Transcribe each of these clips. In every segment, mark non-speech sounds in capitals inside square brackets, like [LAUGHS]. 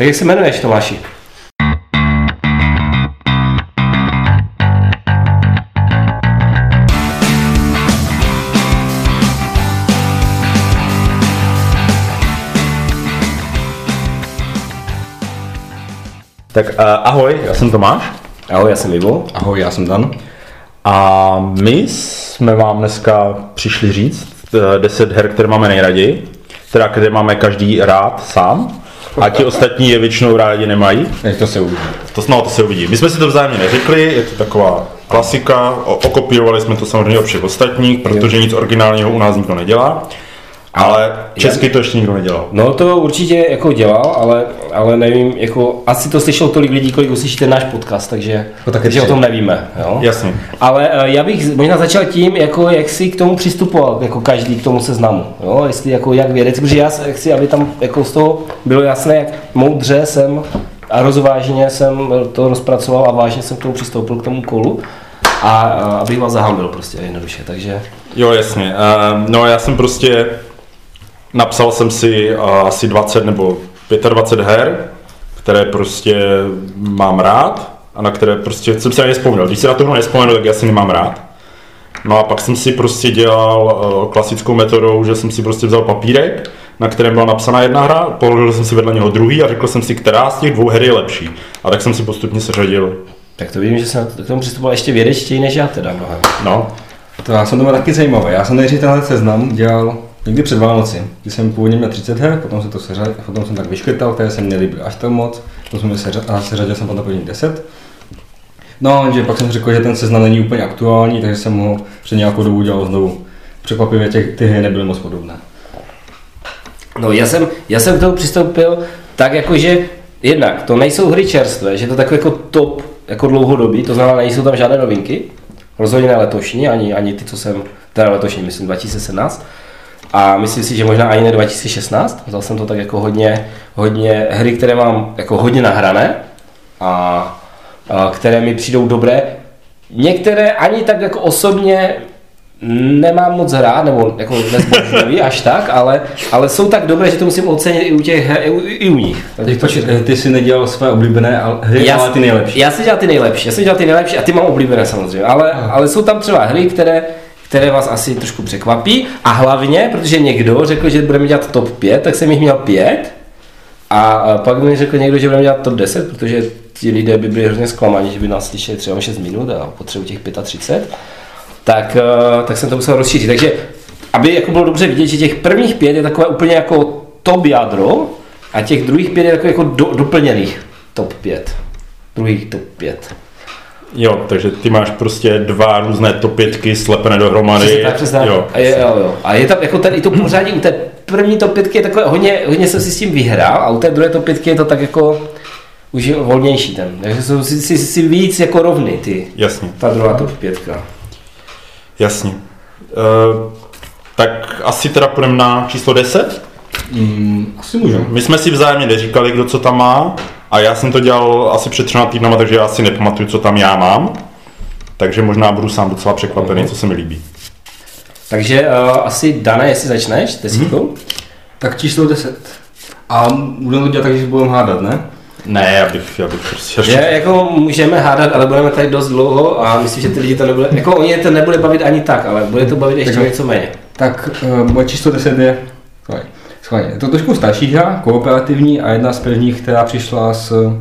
Tak jak se jmenuješ, Tomáši? Tak uh, ahoj, já jsem Tomáš. Ahoj, já jsem Ivo. Ahoj, já jsem Dan. A my jsme vám dneska přišli říct eh, 10 her, které máme nejraději, teda které máme každý rád sám, a ti ostatní je většinou rádi nemají. To se uvidí. To snad to se uvidí. My jsme si to vzájemně neřekli, je to taková klasika, o- okopírovali jsme to samozřejmě od všech ostatních, protože nic originálního u nás nikdo nedělá. Ale česky to ještě nikdo nedělal. No to určitě jako dělal, ale, ale nevím, jako asi to slyšelo tolik lidí, kolik uslyšíte náš podcast, takže, Jako taky takže o tom nevíme. Jo? Jasně. Ale eh, já bych možná začal tím, jako jak si k tomu přistupoval, jako každý k tomu seznamu. Jo? Jestli jako jak vědec, protože já chci, aby tam jako z toho bylo jasné, jak moudře jsem a rozvážně jsem to rozpracoval a vážně jsem k tomu přistoupil k tomu kolu. A, a abych vás zahambil prostě jednoduše, takže Jo, jasně. Uh, no já jsem prostě, napsal jsem si uh, asi 20 nebo 25 her, které prostě mám rád a na které prostě jsem si ani nespomněl. Když si na tohle nespomenu, tak já si nemám rád. No a pak jsem si prostě dělal uh, klasickou metodou, že jsem si prostě vzal papírek, na kterém byla napsaná jedna hra, položil jsem si vedle něho druhý a řekl jsem si, která z těch dvou her je lepší. A tak jsem si postupně seřadil. tak to vidím, že jsem k tomu přistupoval ještě vědečtěji než já teda mnohem. No, To já jsem to taky zajímavé. Já jsem nejdřív tenhle seznam dělal někdy před Vánoci, kdy jsem původně měl 30 her, potom jsem to seřadil, potom jsem tak vyškrtal, které se mi nelíbily až tak moc, potom jsem je seřadil, a seřadil jsem potom první 10. No, že pak jsem řekl, že ten seznam není úplně aktuální, takže jsem ho před nějakou dobu dělal znovu. Překvapivě těch, ty hry nebyly moc podobné. No já jsem, já jsem k tomu přistoupil tak jako, že jednak to nejsou hry čerstvé, že to takové jako top, jako dlouhodobý, to znamená nejsou tam žádné novinky, rozhodně ne letošní, ani, ani ty, co jsem, teda letošní, myslím 2017. A myslím si, že možná ani ne 2016, vzal jsem to tak jako hodně, hodně hry, které mám jako hodně nahrané a, a které mi přijdou dobré. Některé ani tak jako osobně nemám moc rád, nebo jako nezbožňuji [LAUGHS] až tak, ale, ale jsou tak dobré, že to musím ocenit i u těch her, i u, i u nich. Takže Teď počkej, ty jsi nedělal své oblíbené hry, ale ty nejlepší. Já si dělal ty nejlepší, já si dělal ty nejlepší a ty mám oblíbené samozřejmě, ale, ale jsou tam třeba hry, které, které vás asi trošku překvapí a hlavně, protože někdo řekl, že budeme dělat top 5, tak jsem jich měl 5 a pak mi řekl někdo, že budeme dělat top 10, protože ti lidé by byli hrozně zklamaní, že by nás slyšeli třeba 6 minut a potřebují těch 35, tak, eh, tak jsem to musel rozšířit. Takže aby jako bylo dobře vidět, že těch prvních pět je takové úplně jako top jádro a těch druhých pět je takové jako do, doplněných top 5. Druhých top 5. Jo, takže ty máš prostě dva různé top pětky slepené dohromady. Přesně tak, přesně tak. Jo, A je, jo, jo. A je tam jako ten, i to pořádí u té první top 5 je takové, hodně, hodně jsem si s tím vyhrál a u té druhé top 5 je to tak jako už je volnější ten. Takže jsou si, si, si víc jako rovny ty. jasně, Ta druhá top 5. jasně. Uh, tak asi teda půjdeme na číslo 10. Mm, asi můžu. My jsme si vzájemně neříkali, kdo co tam má. A já jsem to dělal asi před třema týdnama, takže já si nepamatuju, co tam já mám. Takže možná budu sám docela překvapený, co se mi líbí. Takže uh, asi Dana, jestli začneš desítkou. Tak číslo 10. A budeme to dělat tak, že budeme hádat, ne? Ne, já bych, já bych prostě... Že jako můžeme hádat, ale budeme tady dost dlouho a myslím, že ty lidi to nebude, jako oni to nebude bavit ani tak, ale bude to bavit ještě Tak- něco méně. Tak uh, moje číslo 10 je, schválně, je to trošku starší hra, kooperativní a jedna z prvních, která přišla s,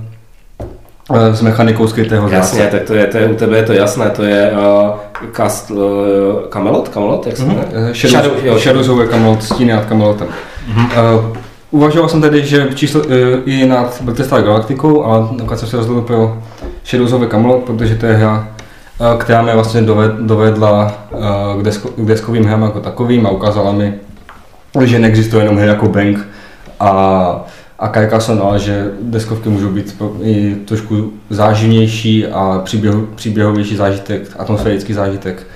eh, s mechanikou skrytého Jasně, zrádce. tak to je, to je, u tebe je to jasné, to je uh, cast, uh, Camelot, Camelot, jak se jmenuje? Eh, Shadows, jo, Shadows over Camelot, stíny nad Camelotem. Uh, uvažoval jsem tedy, že číslo uh, i nad Battlestar Galacticou, ale nakonec jsem se rozhodl pro Shadows over Camelot, protože to je hra, eh, která mě vlastně doved, dovedla eh, k, desko, k deskovým hrám jako takovým a ukázala mi, že neexistuje jenom hry jako Bank a, a Carcassonne, ale že deskovky můžou být i trošku záživnější a příběh, příběhovější zážitek, atmosférický zážitek.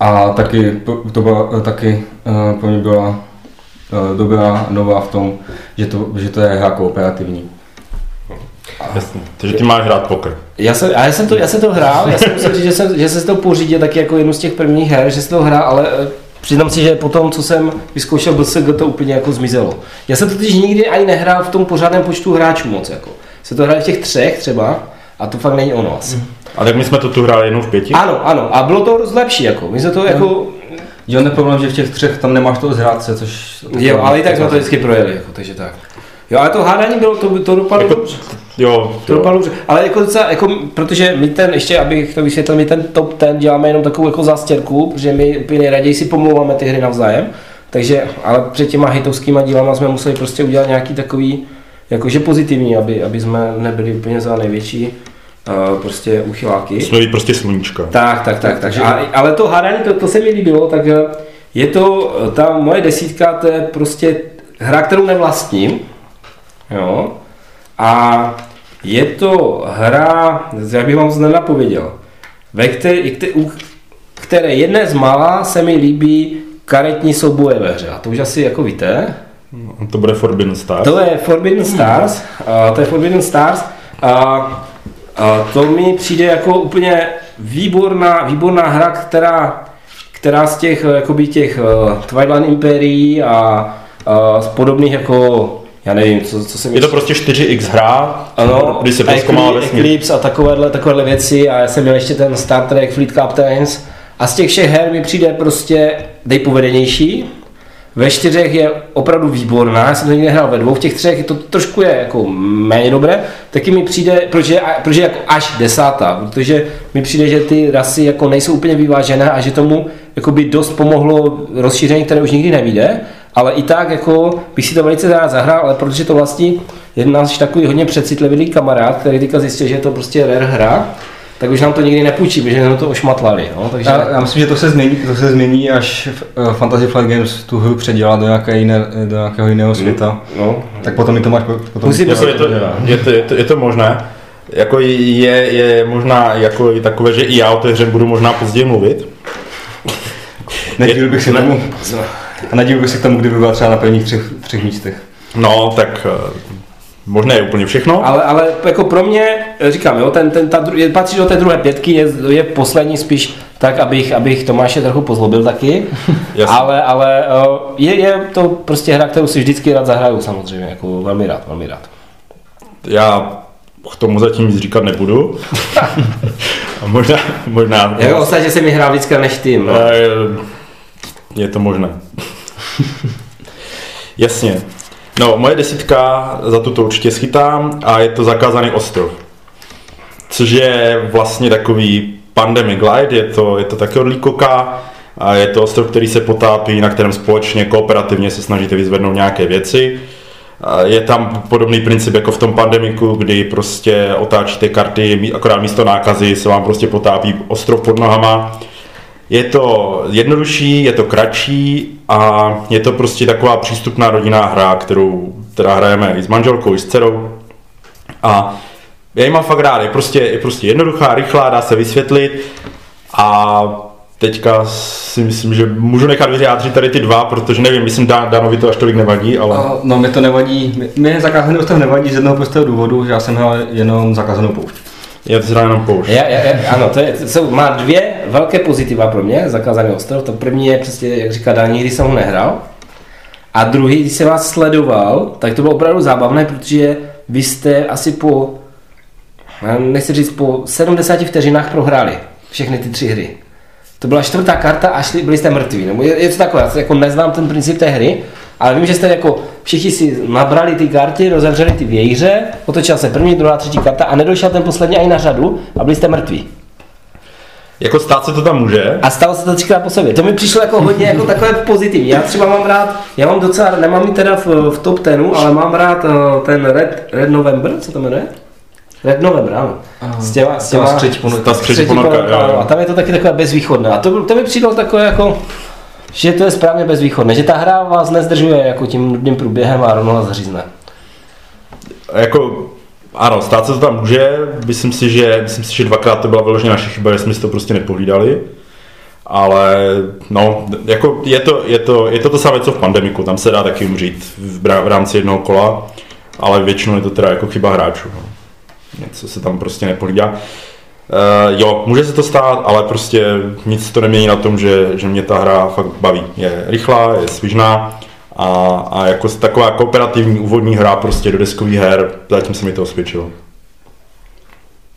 A taky to, to byla, taky uh, pro mě byla uh, dobrá nová v tom, že to, že to je hra kooperativní. Jasně. Takže ty máš hrát poker. Já jsem, a já jsem, to, já jsem to hrál, já jsem musel říct, že jsem, že jsem si to pořídil taky jako jednu z těch prvních her, že jsem to hrál, ale eh, přiznám si, že po tom, co jsem vyzkoušel BSG, to úplně jako zmizelo. Já jsem totiž nikdy ani nehrál v tom pořádném počtu hráčů moc, jako. Se to hraje v těch třech třeba, a to fakt není ono asi. A tak my jsme to tu hráli jenom v pěti? Ano, ano, a bylo to dost lepší, jako. My jsme to jako, Jo, neproblém, že v těch třech tam nemáš toho zrádce, což... jo, ale i tak jsme to vždycky projeli, jako, takže tak. Jo, ale to hádání bylo, to, to dopadlo Jako, dobře. Jo, To jo. dopadlo dobře. Ale jako docela, jako, protože my ten, ještě abych to vysvětlil, my ten top ten děláme jenom takovou jako zástěrku, protože my úplně nejraději si pomlouváme ty hry navzájem. Takže, ale před těma hejtovskýma dílama jsme museli prostě udělat nějaký takový, jakože pozitivní, aby, aby jsme nebyli úplně za největší uh, prostě uchyláky. Jsme prostě sluníčka. Tak, tak, tak, tak. A, ale to hádání, to, to se mi líbilo, tak eh, je to, eh, ta moje desítka, to je prostě hra, kterou nevlastním, jo, a je to hra, já bych vám to nenapověděl, ve které, kte- u které jedné z malá se mi líbí karetní souboje ve hře. A to už asi jako víte. To bude Forbidden Stars. To je Forbidden Stars, uh, to je Forbidden Stars a, a to mi přijde jako úplně výborná, výborná hra, která, která z těch, jakoby těch uh, Twilight Imperií a uh, z podobných jako, já nevím, co, co jsem Je to prostě 4x hra, ano, když se proskoumala Eclipse, vesmír. Eclipse a takovéhle, takovéhle věci a já jsem měl ještě ten Star Trek Fleet Captains a z těch všech her mi přijde prostě nejpovedenější. Ve čtyřech je opravdu výborná, já jsem to nikdy nehrál ve dvou, v těch třech je to trošku je jako méně dobré, taky mi přijde, protože, protože jako až desátá, protože mi přijde, že ty rasy jako nejsou úplně vyvážené a že tomu jakoby dost pomohlo rozšíření, které už nikdy nevíde, ale i tak jako bych si to velice rád zahrál, ale protože to vlastně je náš takový hodně přecitlivý kamarád, který teďka zjistil, že je to prostě rare hra, tak už nám to nikdy nepůjčí, protože nám to ošmatlali. No, takže... Já, já myslím, že to se změní, to se změní, až uh, Fantasy Flight Games tu hru předělá do, nějaké jiné, do nějakého jiného světa. no, Tak potom mi to máš... Potom Musí- Jako je, to, je, to, je, to, je to možné. Jako je, je možná jako i takové, že i já o té hře budu možná později mluvit. Nedíval bych si Ne. tomu, a nedíval bych si k tomu, kdyby byla třeba na prvních třech, třech místech. No, tak eh, možné je úplně všechno. ale, ale jako pro mě, říkám, jo, ten, ten, ta, dru- je, patří do té druhé pětky, je, je poslední spíš tak, abych, abych Tomáše trochu pozlobil taky, [LAUGHS] Jasně. ale, ale eh, je, je to prostě hra, kterou si vždycky rád zahraju samozřejmě, jako velmi rád, velmi rád. Já k tomu zatím nic říkat nebudu. [LAUGHS] [LAUGHS] A možná, možná Jako ostatně jsem mi hrál víc než ty, no. Je to možné. [LAUGHS] Jasně. No, moje desítka za tuto určitě schytám a je to zakázaný ostrov. Což je vlastně takový pandemic light, je to, je to taky od Líkoka a je to ostrov, který se potápí, na kterém společně kooperativně se snažíte vyzvednout nějaké věci. Je tam podobný princip jako v tom pandemiku, kdy prostě otáčíte karty, akorát místo nákazy se vám prostě potápí ostrov pod nohama. Je to jednodušší, je to kratší a je to prostě taková přístupná rodinná hra, kterou teda hrajeme i s manželkou, i s dcerou. A já ji mám fakt rád, je prostě, je prostě jednoduchá, rychlá, dá se vysvětlit a teďka si myslím, že můžu nechat vyjádřit tady ty dva, protože nevím, myslím, Dan, Danovi to až tolik nevadí, ale... A, no, mi to nevadí, mi- zakázaný ostrov nevadí z jednoho prostého důvodu, že já jsem hrál jenom zakázanou poušť. Je to jenom poušť. Já, já, já, ano, to, je, to jsou, má dvě velké pozitiva pro mě, zakázaný ostrov. To první je přesně, jak říká Dan, nikdy jsem ho nehrál. A druhý, když jsem vás sledoval, tak to bylo opravdu zábavné, protože vy jste asi po, nechci říct, po 70 vteřinách prohráli všechny ty tři hry. To byla čtvrtá karta a šli, byli jste mrtví. Nebo je, je to takové, já jako neznám ten princip té hry, ale vím, že jste jako všichni si nabrali ty karty, rozevřeli ty vějíře, otočila se první, druhá, třetí karta a nedošel ten poslední ani na řadu a byli jste mrtví. Jako stát se to tam může, A stalo se to třikrát po sobě. To mi přišlo jako hodně jako takové pozitivní. Já třeba mám rád, já mám docela, nemám ji teda v, v top tenu, ale mám rád eh, ten Red, Red November, co to jmenuje? Red November, ano. S těma, s těma, Ta ponorka. střetí. A tam je to taky takové bezvýchodné. A to, to mi přišlo takové jako, že to je správně bezvýchodné, že ta hra vás nezdržuje jako tím nudným průběhem a rovnou vás zařízne. jako ano, stát se to tam může, myslím si, že, myslím si, že dvakrát to byla vyloženě naše chyba, že jsme si to prostě nepohlídali. Ale no, jako je to, je to, je to to samé, co v pandemiku, tam se dá taky umřít v, v rámci jednoho kola, ale většinou je to teda jako chyba hráčů. No. Něco se tam prostě nepohlídá. jo, může se to stát, ale prostě nic to nemění na tom, že, že mě ta hra fakt baví. Je rychlá, je svižná a, a jako taková kooperativní úvodní hra prostě do deskových her, zatím se mi to osvědčilo.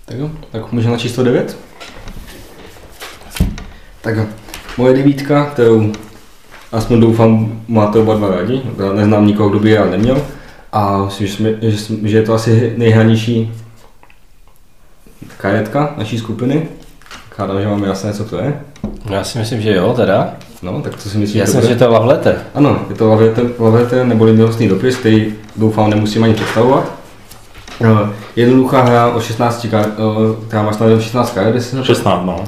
Tak jo, tak můžeme na číslo 9? Tak jo, moje devítka, kterou aspoň doufám máte oba dva rádi, já neznám nikoho, kdo by já neměl a myslím, že, jsme, že, že je to asi nejhranější karetka naší skupiny. Hádám, že máme jasné, co to je. Já si myslím, že jo, teda. No, tak co si myslíš? Já si myslím, že to je love letter. Ano, je to love letter neboli milostný dopis, který doufám nemusím ani představovat. Uh, jednoduchá hra o 16 kar, uh, která má snad 16 karet, 16, no.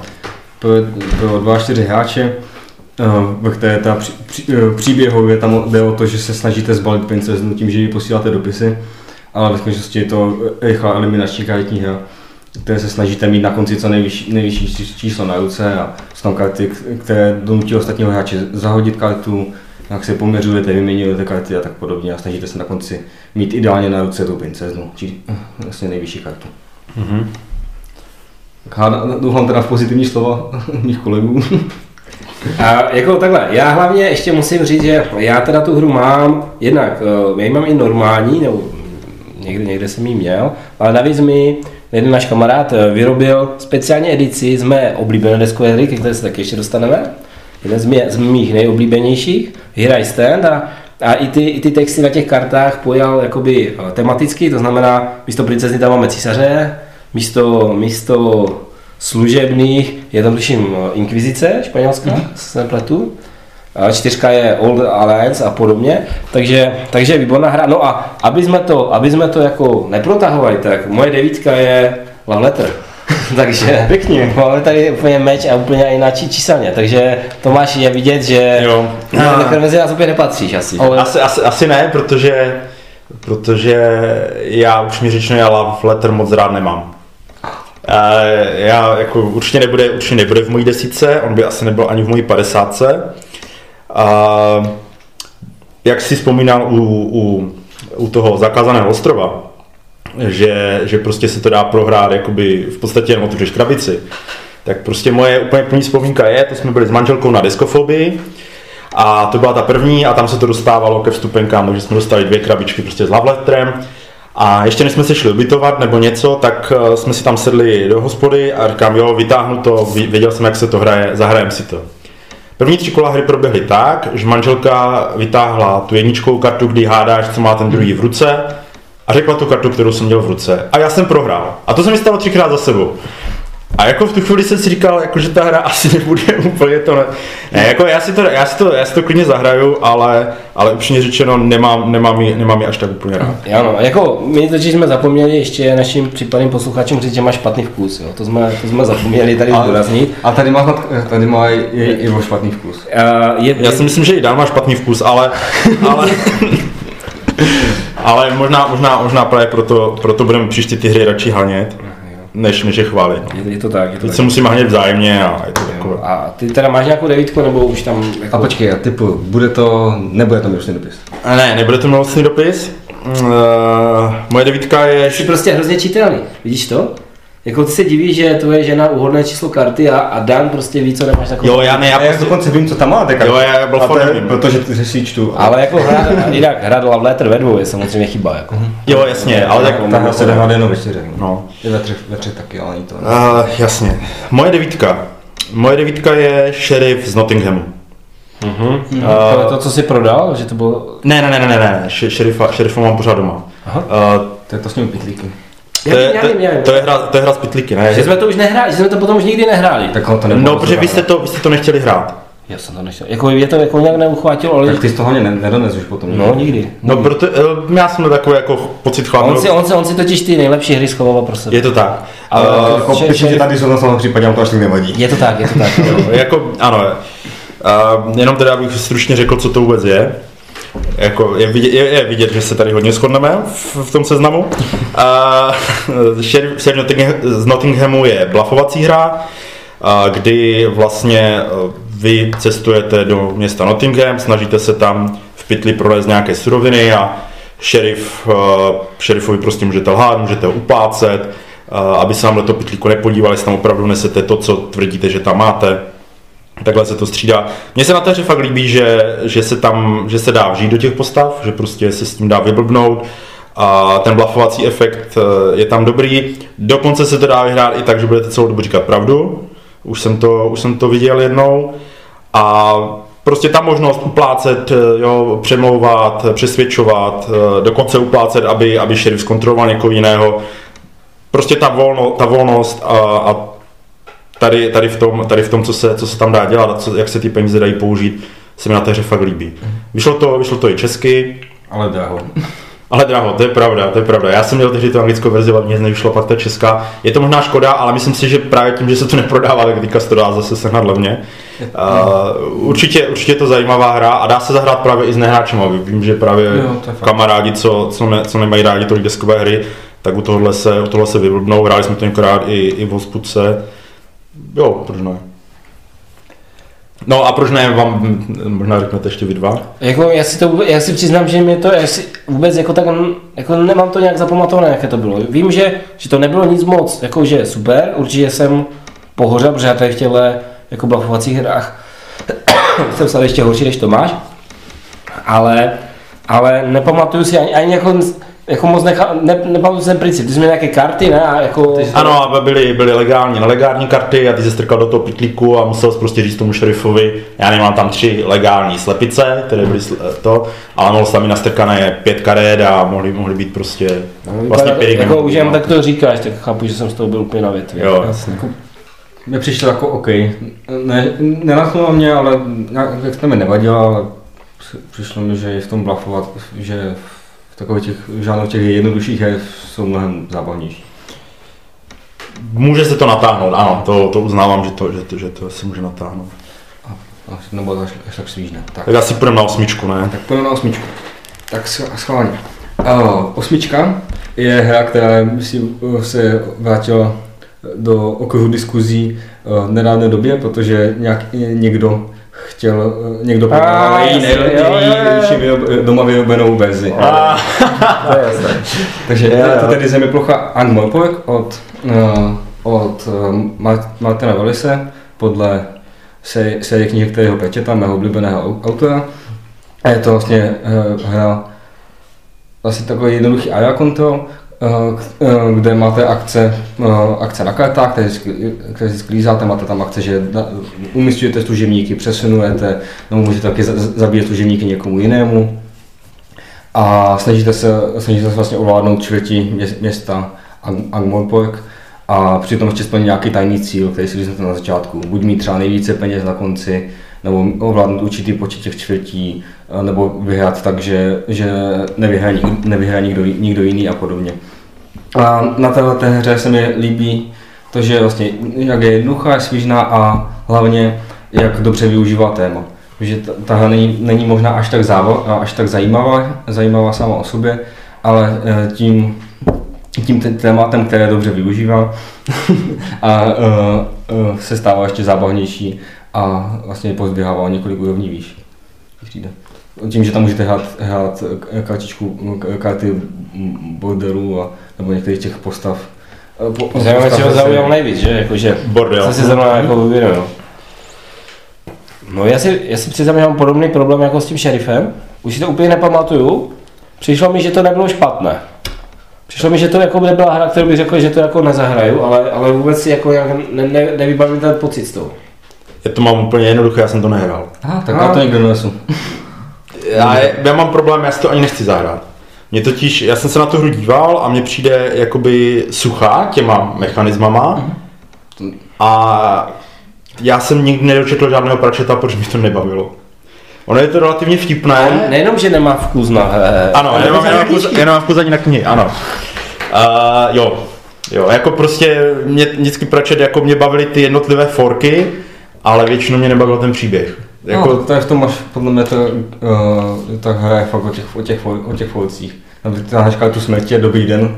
Pro, pro 2-4 hráče, uh, ve které ta při, při, příběhově tam jde o to, že se snažíte zbalit princeznu tím, že jí posíláte dopisy, ale ve skutečnosti je to rychlá eliminační karetní hra které se snažíte mít na konci co nejvyšší, nejvyšší číslo na ruce a jsou tam karty, které donutí ostatního hráče zahodit kartu, jak se poměřujete, vyměňujete karty a tak podobně a snažíte se na konci mít ideálně na ruce tu princeznu, či vlastně nejvyšší kartu. Mm-hmm. Doufám teda v pozitivní slova [LAUGHS] mých kolegů. A jako takhle, já hlavně ještě musím říct, že já teda tu hru mám, jednak, eh, já ji mám i normální, nebo někde, někde jsem ji měl, ale navíc mi jeden náš kamarád eh, vyrobil speciální edici z mé oblíbené deskové hry, ke které se taky ještě dostaneme. Jeden z, mě, z mých nejoblíbenějších, Here I Stand a, a i, ty, i ty texty na těch kartách pojal jakoby eh, tematicky, to znamená, místo princezny tam máme císaře, místo, místo služebných je tam tuším eh, inkvizice španělská, mm-hmm. se nepletu čtyřka je Old Alliance a podobně, takže, takže výborná hra. No a aby jsme to, aby jsme to jako neprotahovali, tak moje devítka je Love Letter. [LAUGHS] takže Pěkně. máme tady úplně meč a úplně jináčí číselně, takže Tomáš je vidět, že jo. No, mezi nás úplně nepatříš asi. Asi, asi, asi ne, protože, protože já už mi řečeno, já Love Letter moc rád nemám. A já jako určitě nebude, určitě nebude v mojí desíce, on by asi nebyl ani v mojí padesátce. A jak si vzpomínal u, u, u toho zakázaného ostrova, že, že prostě se to dá prohrát jakoby v podstatě jenom otevřeš krabici, tak prostě moje úplně první vzpomínka je, to jsme byli s manželkou na diskofobii a to byla ta první a tam se to dostávalo ke vstupenkám, takže jsme dostali dvě krabičky prostě s lavletrem a ještě než jsme se šli ubytovat nebo něco, tak eh, jsme si tam sedli do hospody a říkám, jo, vytáhnu to, věděl jsem, jak se to hraje, zahrajem si to. První tři kola hry proběhly tak, že manželka vytáhla tu jedničkou kartu, kdy hádáš, co má ten druhý v ruce a řekla tu kartu, kterou jsem měl v ruce. A já jsem prohrál. A to se mi stalo třikrát za sebou. A jako v tu chvíli jsem si říkal, jako, že ta hra [LAUGHS] asi nebude úplně to, ne, ne jako já si to, já si to, já si to klidně zahraju, ale, ale upřímně řečeno nemám, nemám, ji, nemám ji až tak úplně rád. Já no, jako my totiž jsme zapomněli ještě našim případným posluchačům říct, že má špatný vkus, jo. To jsme, to jsme zapomněli tady zdůraznit. A tady má, tady má i, i, i špatný vkus. Uh, je, já si myslím, že i Dan má špatný vkus, ale, ale [LAUGHS] ale možná, možná, možná právě proto, proto budeme příště ty hry radši hanět než, než je chválit. No. Je, je, to tak. Je to Teď tak. se musíme hned vzájemně a je to takové. A ty teda máš nějakou devítku, nebo už tam... Jako... A počkej, a typu, bude to, nebude to milostný dopis? A ne, nebude to milostný dopis. Uh, moje devítka je... Jsi prostě hrozně čitelný, vidíš to? Jako ty se divíš, že tvoje žena uhodne číslo karty a, a Dan prostě ví, co nemáš takový. Jo, já ne, já, já prostě... dokonce vím, co tam máte karty. Jo, já byl je, protože ty si čtu. Ale jako hra, [LAUGHS] jinak hra Love Letter ve dvou je samozřejmě chyba. Jako. Jo, jasně, ale tak... Ta hra se jde jenom ve čtyřech. No. Je ve třech, ve třech taky, ale ani to. Uh, jasně. Moje devítka. Moje devítka je Sheriff z Nottinghamu. Uh-huh. Uh, to, to, co jsi prodal, že to bylo... Ne, ne, ne, ne, ne, ne. šerifa, šerifa mám pořád doma. Aha. Uh, to je to s ním pitlíky. To je, to, to, je hra, to je hra z pitlíky, ne? Že jsme to už nehráli, že jsme to potom už nikdy nehráli. Tak to no, protože vy jste to, vy jste to nechtěli hrát. Já jsem to nechtěl. Jako je to jako nějak neuchvátilo, ale... Tak ty z toho ne, nedones už potom. No, nikdy. No, proto, eh, já jsem takový jako pocit chladného. On si, on, si, on si totiž ty nejlepší hry schoval pro sebe. Je to tak. Ale uh, jako, že, že, tady jsou na tom případě, to až nevadí. Je to tak, je to tak. [LAUGHS] no, jako, ano. Uh, jenom teda abych stručně řekl, co to vůbec je. Jako je, vidět, je, je vidět, že se tady hodně shodneme v, v tom seznamu. Uh, Sheriff z Nottinghamu je blafovací hra, uh, kdy vlastně uh, vy cestujete do města Nottingham, snažíte se tam v pytli provést nějaké suroviny a šerif, uh, šerifovi prostě můžete lhát, můžete ho upácet, a aby se nám do toho pitlíku nepodívali, jestli tam opravdu nesete to, co tvrdíte, že tam máte. Takhle se to střídá. Mně se na té hře fakt líbí, že, že, se tam, že se dá vžít do těch postav, že prostě se s tím dá vyblbnout a ten blafovací efekt eh, je tam dobrý. Dokonce se to dá vyhrát i tak, že budete celou dobu říkat pravdu. Už jsem to, už jsem to viděl jednou. A prostě ta možnost uplácet, eh, jo, přemlouvat, přesvědčovat, eh, dokonce uplácet, aby, aby šerif zkontroloval někoho jiného. Prostě ta, volno, ta volnost a, a tady, tady, v tom, tady v tom, co se, co se tam dá dělat a co, jak se ty peníze dají použít, se mi na té hře fakt líbí. Vyšlo to, vyšlo to i česky, Ale draho. ale draho, to je pravda, to je pravda. Já jsem měl tehdy tu anglickou verzi, ale mě nevyšlo pak ta česká. Je to možná škoda, ale myslím si, že právě tím, že se to [LAUGHS] neprodává, tak teďka se to dá zase sehnat levně. Uh, určitě, určitě je to zajímavá hra a dá se zahrát právě i s nehráčem. Vím, že právě Jo, kamarádi, co, co, ne, co nemají rádi tolik deskové hry, tak u tohohle se, u tohohle se vyblbnou. Hráli jsme to několikrát i, i v hospudce. Jo, proč ne? No a proč ne, vám možná řeknete ještě vy dva? Jako, já, si to, já si přiznám, že mě to, já si vůbec jako tak, jako nemám to nějak zapamatované, jaké to bylo. Vím, že, že to nebylo nic moc, jako že super, určitě jsem pohořel, protože já tady v těchto jako blafovacích hrách [COUGHS] jsem snad ještě horší, než to máš, ale, ale nepamatuju si ani, ani jako, jako moc necha, ne, si ten princip, ty jsi měl nějaké karty, ne? A jako, Ano, a byly, byly legální, nelegální karty a ty se strkal do toho pitlíku a musel jsi prostě říct tomu šerifovi, já nemám tam tři legální slepice, které byly to, ale mohl mít nastrkané pět karet a mohly, mohly být prostě vlastně vlastně pět jako už jenom tak to říkáš, tak chápu, že jsem z toho byl úplně na větvi. Jo. Jasně. Mně přišlo jako OK. Ne, nenachnulo mě, ale jak to mi nevadilo, ale přišlo mi, že je v tom blafovat, že v takových těch žánrech těch jednodušších her jsou mnohem zábavnější. Může se to natáhnout, ano, to, to uznávám, že to, že to, že to se může natáhnout. A nebo až, až tak svížné. Tak, Tak asi půjdeme na osmičku, ne? tak pojďme na osmičku. Tak sch- schválně. Uh, osmička je hra, která uh, se vrátila do okruhu diskuzí uh, v nedávné době, protože nějak, někdo chtěl, uh, někdo prodával Ah, její nejlevnější vyrob- doma vyrobenou verzi. A, [LAUGHS] To je jasné. Takže Jo, to, tedy zemeplocha Angmorpork od, uh, od Mar- Martina Wellise podle sé- série knihy, kterého Pečeta, mého oblíbeného au- autora. A je to vlastně hra vlastně takový jednoduchý area control, kde máte akce, uh, akce na kartách, které které sklízáte, máte tam akce, že umístujete služebníky, přesunujete, nebo můžete taky za- zabíjet služebníky někomu jinému a snažíte se, snažíte se vlastně ovládnout čtvrtí mě- města Ang- Angmorpork a přitom ještě splnit nějaký tajný cíl, který si říznete na začátku. Buď mít třeba nejvíce peněz na konci, nebo ovládnout určitý počet těch čtvrtí, eh, nebo vyhrát tak, že, že nevyhraje, nik- nevyhraje nikdo, nikdo jiný a podobně. A na téhle té hře se mi líbí to, že vlastně jak je jednoduchá, je svížná a hlavně jak dobře využívá téma. Že ta, hra není, není možná až tak, závo, až tak zajímavá, zajímavá sama o sobě, ale eh, tím, tím tématem, které dobře využívá [LAUGHS] a uh, uh, se stává ještě zábavnější a vlastně pozdvihává o několik úrovní výš. Přijde. Tím, že tam můžete hrát, hrát kartičku, k- karty borderů a, nebo některých těch postav. eh, po- Zajímavé, co ho zaujal nejvíc, že? Jakože, Bordel. Co si zrovna jako uvědomil. No já si, já si přiznám, že mám podobný problém jako s tím šerifem. Už si to úplně nepamatuju. Přišlo mi, že to nebylo špatné. Přišlo mi, že to jako nebyla hra, kterou bych řekl, že to jako nezahraju, ale, ale vůbec si jako nějak ne, ne, nevybavím ten pocit z toho. Já to mám úplně jednoduché, já jsem to nehrál. Aha, tak já to někdo donesu. Já, já mám problém, já si to ani nechci zahrát. Mě totiž, já jsem se na tu hru díval a mně přijde jakoby suchá těma mechanismama a já jsem nikdy nedočetl žádného pračeta, protože mi to nebavilo. Ono je to relativně vtipné. Nejenom, že nemá vkus na he, Ano, jenom, nemá vkus, jenom vkus ani na knihy, ano. Uh, jo, jo, jako prostě mě vždycky pračet, jako mě bavily ty jednotlivé forky, ale většinou mě nebavil ten příběh. Jako, no, to je v tom, až podle mě to, uh, ta hra je fakt o těch, o těch, o těch ty táhneš tu smrti, je dobrý den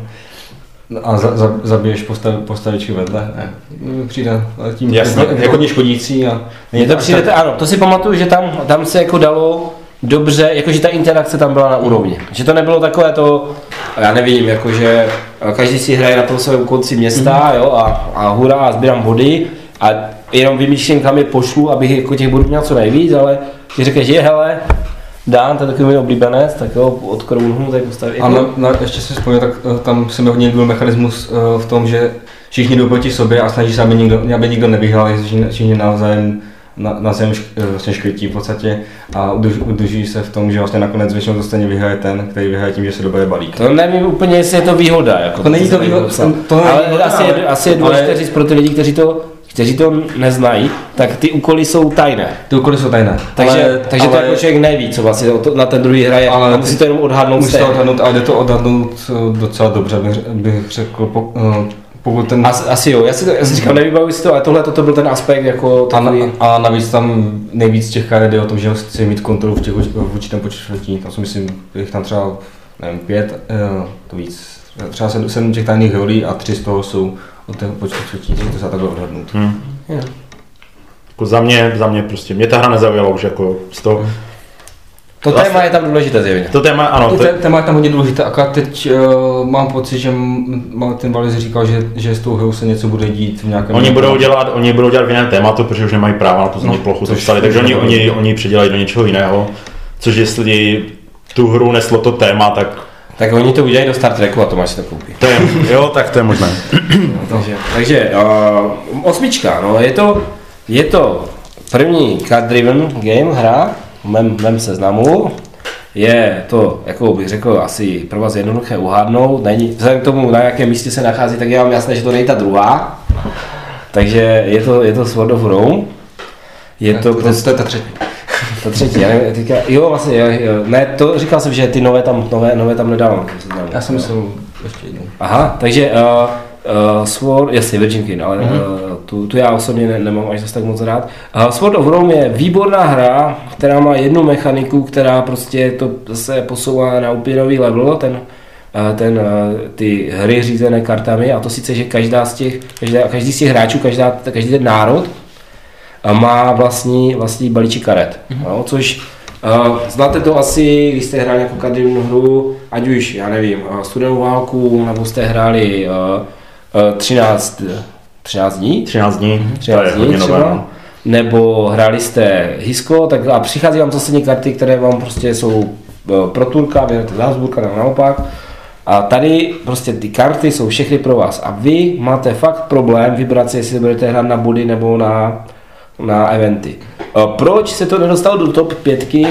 a za, za, zabiješ postav, postavičky vedle. Ne. Mm, Přijde, tím Jasně, je jako- hodně škodící a Mně to přijde, tak- ano, to si pamatuju, že tam, tam se jako dalo dobře, jakože ta interakce tam byla na úrovni. Že to nebylo takové to, já nevím, jakože každý si hraje na tom svém konci města, Mhm. jo, a, a hurá, a sbírám body a jenom vymýšlím, kam je pošlu, abych jako těch bodů měl co nejvíc, ale když řekneš, že hele, Dan, to je takový můj oblíbenec, tak jo, od Kronhu tady postavit. A na, ještě si vzpomněl, tak eh, tam se mi hodně líbil mechanismus uh, v tom, že všichni jdou proti sobě a snaží se, aby nikdo, aby nikdo nevyhrál, všichni- všichni navzájem na, na zem šk, eh, vlastně škvětí v podstatě a udrž, udržují se v tom, že vlastně nakonec většinou to stejně vyhraje ten, který vyhraje tím, že se dobere balík. To nevím úplně, jestli je to výhoda. Jako To není to výhoda, jsem to- to ale výhoda, asi, je, ale- asi je důležité ale- říct pro ty lidi, kteří to, kteří to neznají, tak ty úkoly jsou tajné. Ty úkoly jsou tajné. Takže, ale, takže to ale, jako člověk neví, co vlastně to, na ten druhý hraje, Ale musí to jenom odhadnout Musí to odhadnout, ale jde to odhadnout eh, docela dobře, bych, bych řekl, po, eh, pokud ten... As, asi jo, já si, to, já si říkám, nevybavuji si to, ale tohle to byl ten aspekt jako A, na, takový, a navíc tam nejvíc těch karet jde o tom, že chci mít kontrolu v, těch, v určitém počtu. Tam si myslím, že jich tam třeba, nevím, pět, eh, to víc. Třeba sedm, sedm těch tajných rolí a tři z toho jsou od toho počtu takže to se takhle odhadnout. Hm. Jo. Jako za mě, za mě prostě, mě ta hra nezaujala už jako z toho. to Vlastně- téma je tam důležité zjevně. To téma, ano, To to, té- téma je tam hodně důležité, akorát teď uh, mám pocit, že Martin Valis říkal, že, že s tou hrou se něco bude dít v nějakém... Oni budou dělat, oni budou dělat v jiném tématu, protože už nemají práva na tu No, plochu, to což- vstali, takže oni, oni, oni předělají do něčeho jiného. Což jestli tu hru neslo to téma, tak Tak oni to udělají do Star Treku a Tomáš si to koupí. to je, jo, tak to je možné. [CLEARS THROAT] Takže, takže uh, osmička, no je to, je to první card driven game hra v mém, mém seznamu. Je to, jako bych řekl, asi pro vás jednoduché uhádnout. Není, vzhledem k tomu, na jakém místě se nachází, tak je vám jasné, že to není ta druhá. Takže je to, je to Sword of Rome. Je to, to, to, to je ta třetí. Ta třetí, já nevím, teďka, jo, vlastně, jo, jo. Ne, to říkal jsem, že ty nové tam, nové, nové tam nedávám. seznamu. Já jsem myslel ještě jednou. Aha, takže uh, uh, Sword, jasně, Virgin King, ale mm-hmm. uh, tu, tu já osobně ne, nemám až zase tak moc rád. Uh, Sword of Rome je výborná hra, která má jednu mechaniku, která prostě to zase posouvá na úplně nový level, ten, uh, ten, uh, ty hry řízené kartami, a to sice, že každá z těch, každá, každý z těch hráčů, každá, každý ten národ má vlastní, vlastní balíček karet, mm-hmm. no, což Uh, znáte to asi, když jste hráli nějakou kadivnou hru, ať už, já nevím, uh, studenou válku, nebo jste hráli uh, uh, 13, 13 dní, 13 dní, to 13 je dní hodně nové. třeba, no. nebo hráli jste Hisko, tak a přichází vám zase karty, které vám prostě jsou uh, pro Turka, za Habsburka nebo naopak. A tady prostě ty karty jsou všechny pro vás a vy máte fakt problém vybrat si, jestli budete hrát na body nebo na, na eventy. A Proč se to nedostalo do top pětky?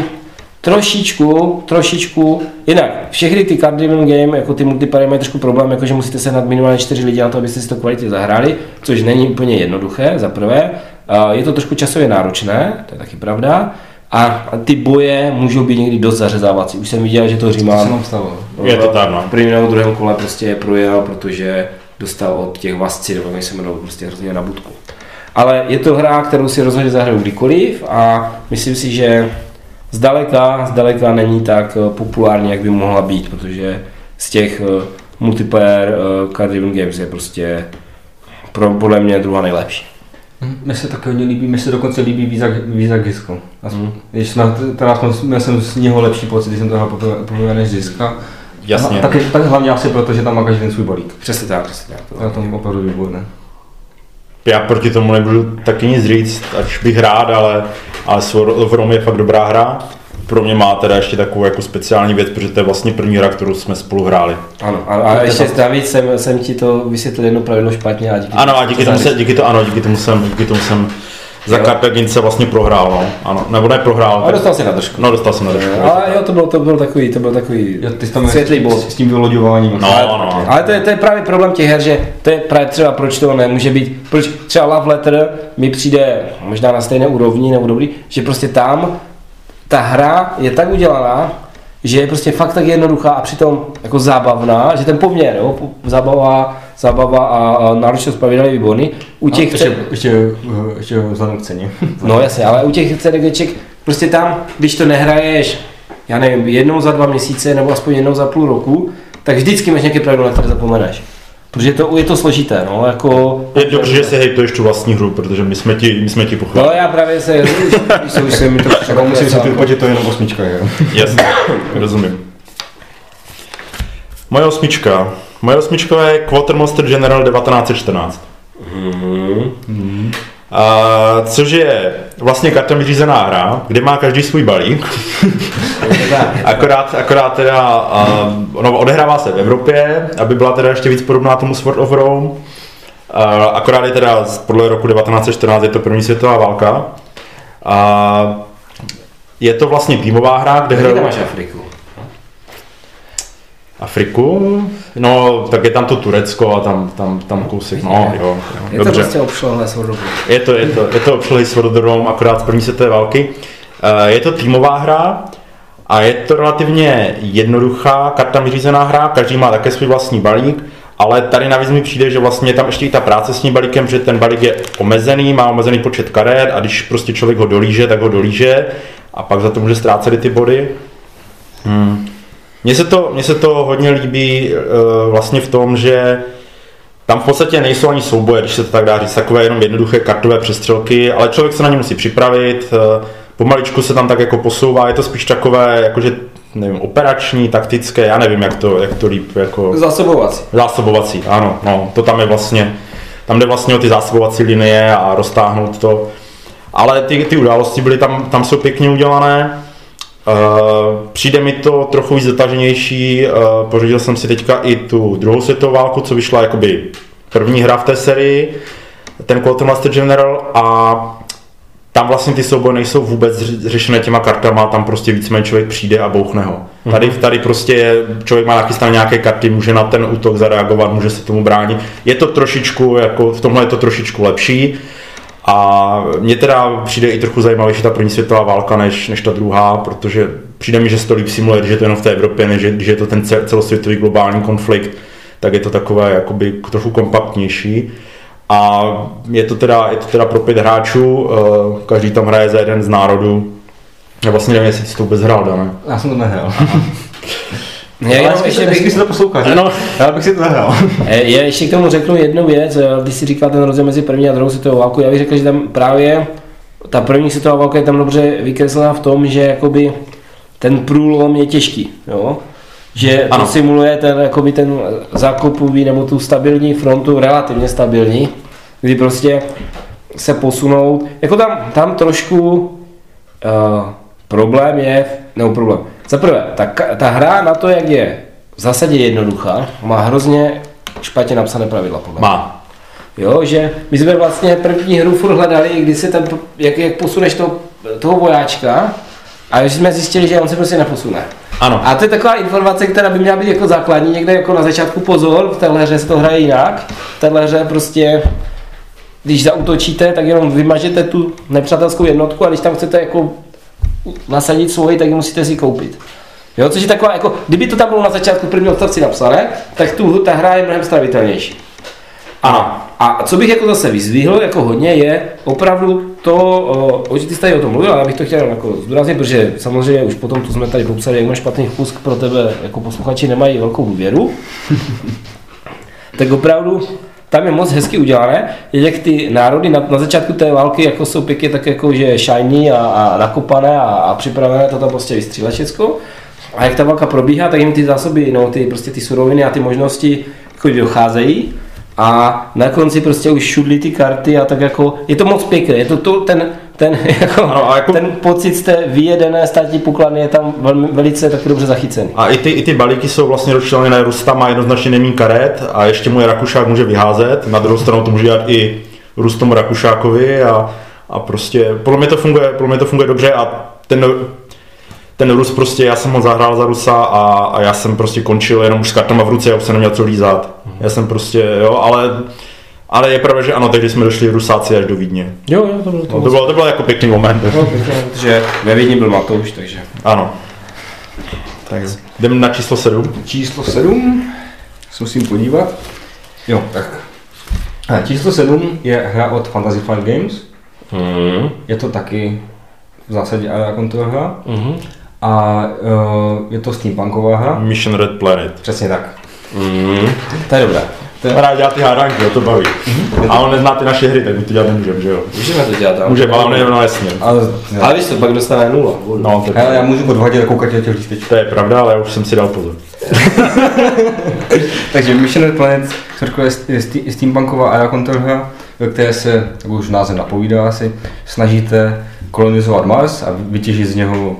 Trošičku, trošičku, jinak, všechny ty card driven game, jako ty multiplayer mají trošku problém, jako že musíte sehnat minimálně čtyři lidi na to, abyste si to kvalitě zahráli, což není úplně jednoduché, za prvé. A Je to trošku časově náročné, to je taky pravda. A ty boje můžou být někdy dost zařezávací. Už jsem viděl, že to Římán stalo. Je to tak, no. v prvním nebo druhém kole prostě projel, protože dostal od těch vasci, nebo jak se jmenou, prostě hrozně na budku. Ale je to hra, kterou si rozhodně zahraju kdykoliv a myslím si, že zdaleka, zdaleka není tak eh, populární, jak by mohla být, protože z těch eh, multiplayer eh, card driven games je prostě pro, podle mě druhá nejlepší. Hm, Mně se taky hodně líbí, mně se dokonce líbí víc jak, víc jak Gisko. Mhm. Když jsme, teda jsme, měl jsem z něho lepší pocit, když jsem to hrál poprvé než Giska. Jasně. A taky, tak hlavně asi proto, že tam má každý ten svůj balík. Přesně tak, přesně tak. To je opravdu výborné. Já proti tomu nebudu taky nic říct, ač bych rád, ale, ale Sword of Rome je fakt dobrá hra. Pro mě má teda ještě takovou jako speciální věc, protože to je vlastně první hra, kterou jsme spolu hráli. Ano, a, a ještě navíc jsem, jsem ti to vysvětlil jedno pravidlo špatně a díky Ano, a díky tomu, se, díky, to, ano, díky tomu jsem, díky tomu jsem za Jo. Cartagince vlastně prohrál, no. Ano, nebo ne prohrál. A tak- dostal si na držku. No, dostal jsem na držku. Ale jo, to byl, to byl takový, to byl takový Jo, ty tam světlý s, bod. s, s tím vyloďováním. No, ale, no. ale to je, to je právě problém těch her, že to je právě třeba proč to nemůže být, proč třeba Love Letter mi přijde možná na stejné úrovni nebo dobrý, že prostě tam ta hra je tak udělaná, že je prostě fakt tak jednoduchá a přitom jako zábavná, že ten poměr, jo, zábava, zábava a, náročnost pravidel je výborný. U těch ještě, ještě, ještě vzhledem k ceně. [LAUGHS] No jasně, ale u těch CDGček, prostě tam, když to nehraješ, já nevím, jednou za dva měsíce nebo aspoň jednou za půl roku, tak vždycky máš nějaké pravidlo, na které zapomeneš. Protože to, je to složité, no, jako... Je dobře, že si hejtuješ tu vlastní hru, protože my jsme ti, my jsme ti No pochválili. já právě se, už, už se mi to Třeba musím si tu že to je jenom osmička, jo. Jasně, [COUGHS] rozumím. Moje osmička. Moje osmička je Quartermaster General 1914. A, což je vlastně kartem řízená hra, kde má každý svůj balík. [LAUGHS] akorát, akorát teda, a, no, odehrává se v Evropě, aby byla teda ještě víc podobná tomu Sword of Rome. A, akorát je teda podle roku 1914 je to první světová válka. A, je to vlastně týmová hra, kde Kde hrajou máš Afriku? Afriku, no tak je tam to Turecko a tam, tam, tam kousek, no jo, Je jo to dobře. prostě obšlehlé svodobu. Je to, je to, je to obšlej s Vododrom, akorát z první světové války. Eh, Je to týmová hra a je to relativně jednoduchá, kartami řízená hra, každý má také svůj vlastní balík, ale tady navíc mi přijde, že vlastně je tam ještě i ta práce s tím balíkem, že ten balík je omezený, má omezený počet karet a když prostě člověk ho dolíže, tak ho dolíže a pak za to může ztrácet ty body. Hmm. Mně se, to, mně se to hodně líbí uh, vlastně v tom, že tam v podstatě nejsou ani souboje, když se to tak dá říct, takové jenom jednoduché kartové přestřelky, ale člověk se na ně musí připravit, eh, pomaličku se tam tak jako posouvá, je to spíš takové, jakože, nevím, operační, taktické, já nevím, jak to, jak to líp, jako Zásobovací. zásobovací, ano, no, to tam je vlastně, tam jde vlastně o ty zásobovací linie a roztáhnout to, ale ty, ty události byly tam, tam jsou pěkně udělané, Uh, přijde mi to trochu víc zataženější, uh, pořídil jsem si teďka i tu druhou světovou válku, co vyšla jakoby první hra v té sérii, ten Quartermaster General a tam vlastně ty souboje nejsou vůbec řešené těma kartama, tam prostě víceméně člověk přijde a bouchne ho. Tady, tady prostě člověk má nachystané nějaké karty, může na ten útok zareagovat, může se tomu bránit. Je to trošičku, jako v tomhle je to trošičku lepší. A mně teda přijde i trochu zajímavější ta první světová válka než, než ta druhá, protože přijde mi, že se to líp simuluje, když je to jenom v té Evropě, než když je to ten ce- celosvětový globální konflikt, tak je to takové jakoby trochu kompaktnější. A je to teda, je to teda pro pět hráčů, eh, každý tam hraje za jeden z národů. Já vlastně nevím, jestli jsi to vůbec hrál, Dané. Já jsem to nehrál. [LAUGHS] Já jenom ještě bych, se to poslouchá, že? No. Já bych si to zahrál. [LAUGHS] Eh, já ještě k tomu řeknu jednu věc, eh, když si říkal ten rozdíl mezi první a druhou světovou válkou, já bych řekl, že tam právě ta první světová válka je tam dobře vykreslená v tom, že jakoby ten průlom je těžký, jo? že to Ano. simuluje ten, jakoby ten zákopový nebo tu stabilní frontu, relativně stabilní, kdy prostě se posunout, jako tam, tam trošku uh, problém je, nebo problém, za prvé, ta, ta hra na to, jak je v zásadě jednoduchá, má hrozně špatně napsané pravidla, podle. Má. Jo, že my jsme vlastně první hru furt hledali, kdy se ten, jak, jak posuneš toho, toho vojáčka, a už jsme zjistili, že on se prostě neposune. Ano. A to je taková informace, která by měla být jako základní, někde jako na začátku pozor, v téhle hře se to hraje jinak. V téhle hře prostě, když zautočíte, tak jenom vymažete tu nepřátelskou jednotku a když tam chcete jako nasadit svoji, tak ji musíte si koupit. Jo, což je taková, jako, kdyby to tam bylo na začátku první odstavci napsané, tak tu, ta hra je mnohem stravitelnější. Ano. A co bych jako zase vyzvihl jako hodně je opravdu to, o, že ty jsi tady o tom mluvil, ale já bych to chtěl jako zdůraznit, protože samozřejmě už potom to jsme tady popsali, jak máš špatný vkus pro tebe, jako posluchači nemají velkou důvěru. [LAUGHS] tak opravdu tam je moc hezky udělané, jak ty národy na, na začátku té války jako jsou pěkně tak jako, že shiny a, a nakopané a, a připravené to tam prostě vystřílet všechno. A jak ta válka probíhá, tak jim ty zásoby, no, ty, prostě ty suroviny a ty možnosti jako docházejí a na konci prostě už šudli ty karty a tak jako, je to moc pěkné, je to, to ten, ten, [LAUGHS] jako, Ano, a jako- ten pocit z té vyjedené státní pokladny je tam velmi, velice taky dobře zachycený. A i ty, i ty balíky jsou vlastně rozčleněné, Rusta má jednoznačně nemí karet a ještě můj Rakušák může vyházet. Na druhou stranu to může dělat i Rustom Rakušákovi a, a prostě podle mě to funguje, podle mě to funguje dobře a ten, ten Rus prostě, já jsem ho zahrál za Rusa a, a já jsem prostě končil jenom už s kartama v ruce, já už jsem neměl co lízat. Já jsem prostě, jo, ale, ale je pravda, že ano, tehdy jsme došli Rusáci až do Vídně. Jo, jo, to bylo No, to, bylo, to byl jako pěkný moment. protože ve Vídni byl Matouš, takže. Ano. Tak jdeme na číslo 7. Číslo 7, se musím podívat. Jo, tak. A číslo 7 je hra od Fantasy Flight Games. Mm. Je to taky v zásadě area control hra. Mm. A uh, je to steampunková hra. Mission Red Planet. Přesně tak. Mm. To je dobré. On rád dělá ty hádanky, jo, to baví. A on nezná ty naše hry, tak my to dělat nemůžeme, že jo? Můžeme to dělat, ale... Můžeme, ale on je, no jasně. Ale, Ale víš co, pak dostane nula. No, to, ale já můžu odvadit a koukat těch lístečků. to je pravda, ale já už jsem si dal pozor. [LAUGHS] Takže Mission Planet Circle je st- je steampunková a counter hra, ve které se, jak už název napovídá asi, snažíte kolonizovat Mars a vytěžit z něho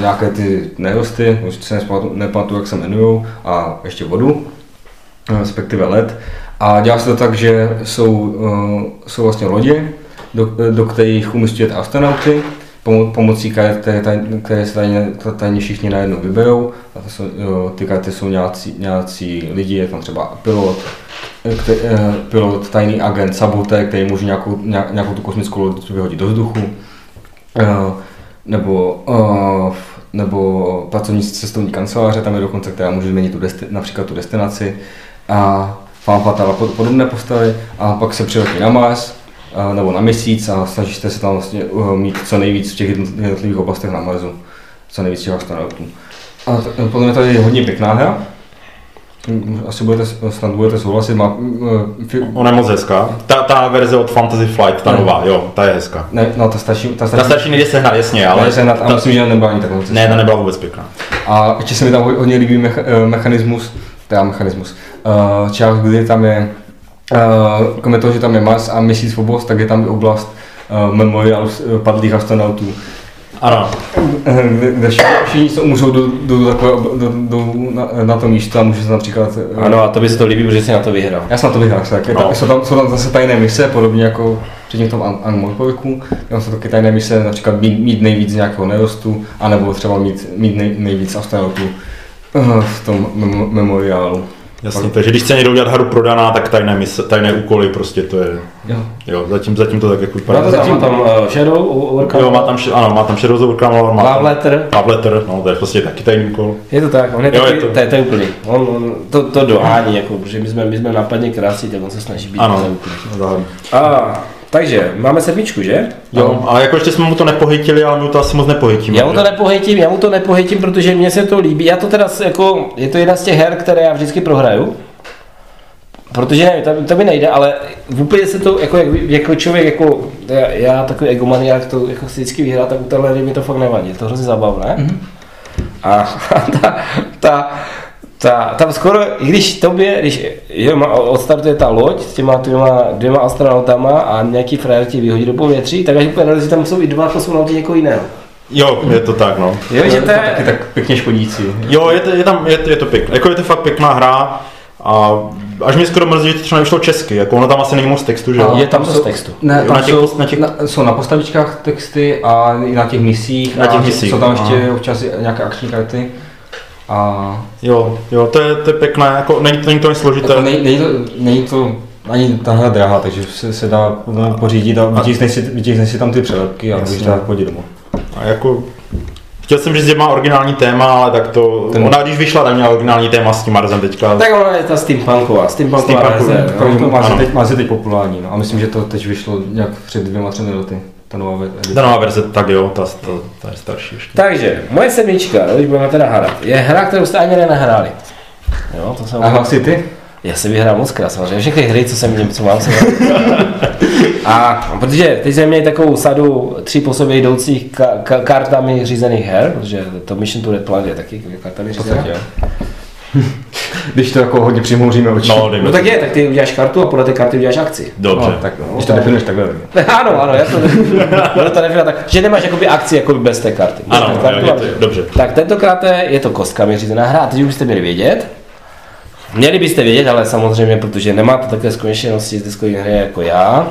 nějaké ty nerosty, už se nepamatuju, jak se jmenují, a ještě vodu, respektive led. A dělá se to tak, že jsou, eh, jsou vlastně lodě, do, do kterých umístujete astronauty, pomo- pomocí karet, které, taj- které se tajně, tajně všichni najednou vyberou. A to jsou, jo, ty karty jsou nějací, nějací lidi, je tam třeba pilot, eh, kte, eh, pilot, tajný agent, saboté, který může nějakou, nějak- nějakou tu kosmickou loď vyhodit do vzduchu. Eh, nebo, eh, nebo pracovníci cestovní kanceláře, tam je dokonce, která může změnit tu desti- například tu destinaci. A Fan Fatal a pod- podobné postavy. A pak se přiletí na Mars, eh, nebo na měsíc a snažíte se tam vlastně eh, mít co nejvíc v těch jednot- jednotlivých oblastech na Marsu. Co nejvíc těch astronautů. A t- podle mě to je hodně pěkná hra. Asi budete, snad budete souhlasit, má, fi- Ona je moc hezká. Ta, ta verze od Fantasy Flight, ta Ne. nová, jo, ta je hezká. ne, no ta starší, ta Ta starší, starší nejde sehnat, jasně, ale... ale se nad, a ta, myslím, že nebyla ani tak moc ne, ta nebyla vůbec pěkná. A ještě se mi tam hodně líbí mecha, eh, mechanismus, teda mechanismus, uh, část, kdy tam je, uh, kromě toho, že tam je Mars a měsíc v oblast, tak je tam i oblast uh, memoriál eh, padlých astronautů, Ano, eh, kde, všichni, se umřou do, do, do, takové, do, do, na, na to místo a může se například... eh, Ano, a to by se to líbí, protože jsi na to vyhrál. Já jsem na to vyhrál, tak No. tam, jsou, tam, jsou tam zase tajné mise, podobně jako předtím v tom An- Unmorpoviku. Tam jsou taky tajné mise, například mít, mít nejvíc nějakého nerostu, anebo třeba mít, mít nej, nejvíc astronautů eh, v tom mem- memoriálu. jasně, takže když chce někdo udělat hru prodaná, tak tajné, mise, tajné úkoly, prostě to je, Jo. jo, zatím, zatím to tak jako vypadá. má tam uh, Shadow, Overcome, Jo, má tam, ano, má tam Shadows of Warcraft, má Love tam Letter. Love Letter, no, to je prostě taky tajný úkol. Je to tak, on je Jo, taky, je to. to, je, to je úplný. On, on, to, to dohání, jako, protože my jsme, my jsme nápadně krásní, tak on se snaží být Ano, úplný. A, takže, máme sedmičku, že? Jo, ale jako ještě jsme mu to nepohytili, ale my mu to asi moc nepohytíme. Já mu to že? nepohytím, já mu to nepohytím, protože mně se to líbí. Já to teda jako, je to jedna z těch her, které já vždycky prohraju. Protože nevím, to, to mi nejde, ale úplně se to, jako, jak, jako člověk, jako já, já takový egomaniak, to jako si vždycky vyhrá, tak u téhle mi to fakt nevadí, je to hrozně zábavné. Mm-hmm. A, a [LAUGHS] ta, ta, ta, tam skoro, i když tobě, když jo, má- odstartuje ta loď s těma dvěma, dvěma astronautama a nějaký frajer ti vyhodí do povětří, tak až úplně narazí, tam jsou i dva kosmonauti někoho jiného. Jo, je to tak, no. Jo, že to je, taky tak pěkně škodící. Jo, je to, je tam, je, to- je to pěkné, jako je to fakt pěkná hra a až mě skoro mrzí, že to třeba nevyšlo česky, jako ono tam asi není moc textu, že jo? Je tam jsou- dost textu. Ne, tam na těch jsou, na těch- na, jsou na postavičkách texty a i na těch misích. Na těch a misích, Jsou tam aha. ještě občas nějaké akční karty. A Jo, jo, to je, to je pěkné, jako není to, není to nic složité. jako nej, není, to, není to ani ta hra drahá, takže se, se dá pořídit a vytiskneš si, vytiskneš si tam ty přelepky a můžeš dát podívat domů. A jako, chtěl jsem říct, že má originální téma, ale tak to, Ten- ona když vyšla, tak měla originální téma s tím Marzem teďka. Tak ona je ta steampunková, steampunková Steampunková. verze. Má se, teď, má se teď populární, no. a myslím, že to teď vyšlo nějak před dvěma, třemi lety, ta nová edice. Ta nová verze, tak jo, ta, ta, ta je starší ještě. Takže, moje sedmička, když budeme teda hrát, je hra, kterou jste ani nenahráli. Jo, to jsem... A hlasy ty? Já jsem vyhrál moc krát, samozřejmě všechny hry, co jsem měl, co mám, jsem A protože teď jsme měli takovou sadu tří po sobě jdoucích ka- ka- kartami řízených her, protože to Mission to Red Planet je taky kartami řízená. [LAUGHS] Když to jako hodně přimouříme oči. No, No tak to. je, tak ty uděláš kartu a podle té karty uděláš akci. Dobře. No, tak no, když to definuješ takhle. tak. [LAUGHS] Ano, ano, já to, [LAUGHS] no, to nevěděl, tak, že nemáš jakoby akci jako bez té karty. Bez Ano, té jo, karty je to- dobře. Tak tentokrát je je to kostkami řízená hra, a teď už byste měli vědět. Měli byste vědět, ale samozřejmě, protože nemáte také zkušenosti z deskové hry jako já,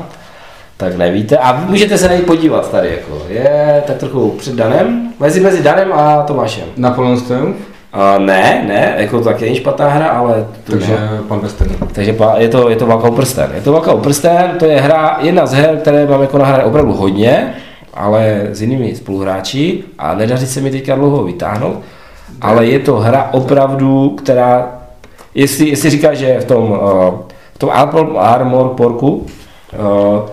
tak nevíte. A můžete se na ní podívat tady, jako je tak trochu před Danem, mezi, mezi Danem a Tomášem. Napoleon Stone, A ne, ne, jako to taky není špatná hra, ale tu takže ne. pan Western. Takže pa- je to, je to Válka o prsten. Je to Válka o prsten, to je hra, jedna z her, které mám jako nahrané opravdu hodně, ale s jinými spoluhráči a nedaří se mi teďka dlouho vytáhnout, ale je to hra opravdu, která, jestli, jestli říká, že v tom, uh, v tom Armor, Armor Porku, uh,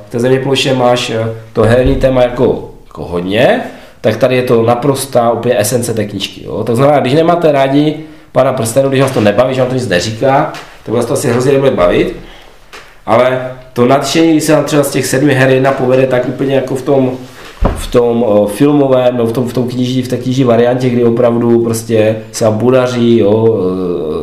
v té země ploše máš uh, to herní téma jako, jako hodně, tak tady je to naprostá úplně esence té knížky. Jo? To znamená, když nemáte rádi pana prstenu, když vás to nebaví, že vám to nic neříká, tak vás to asi hrozně nebude bavit. Ale to nadšení, když se vám třeba z těch sedmi her jedna povede, tak úplně jako v tom, v tom o, filmovém, no v tom, v tom kniží, v té kniží variantě, kdy opravdu prostě se vám budaří, jo,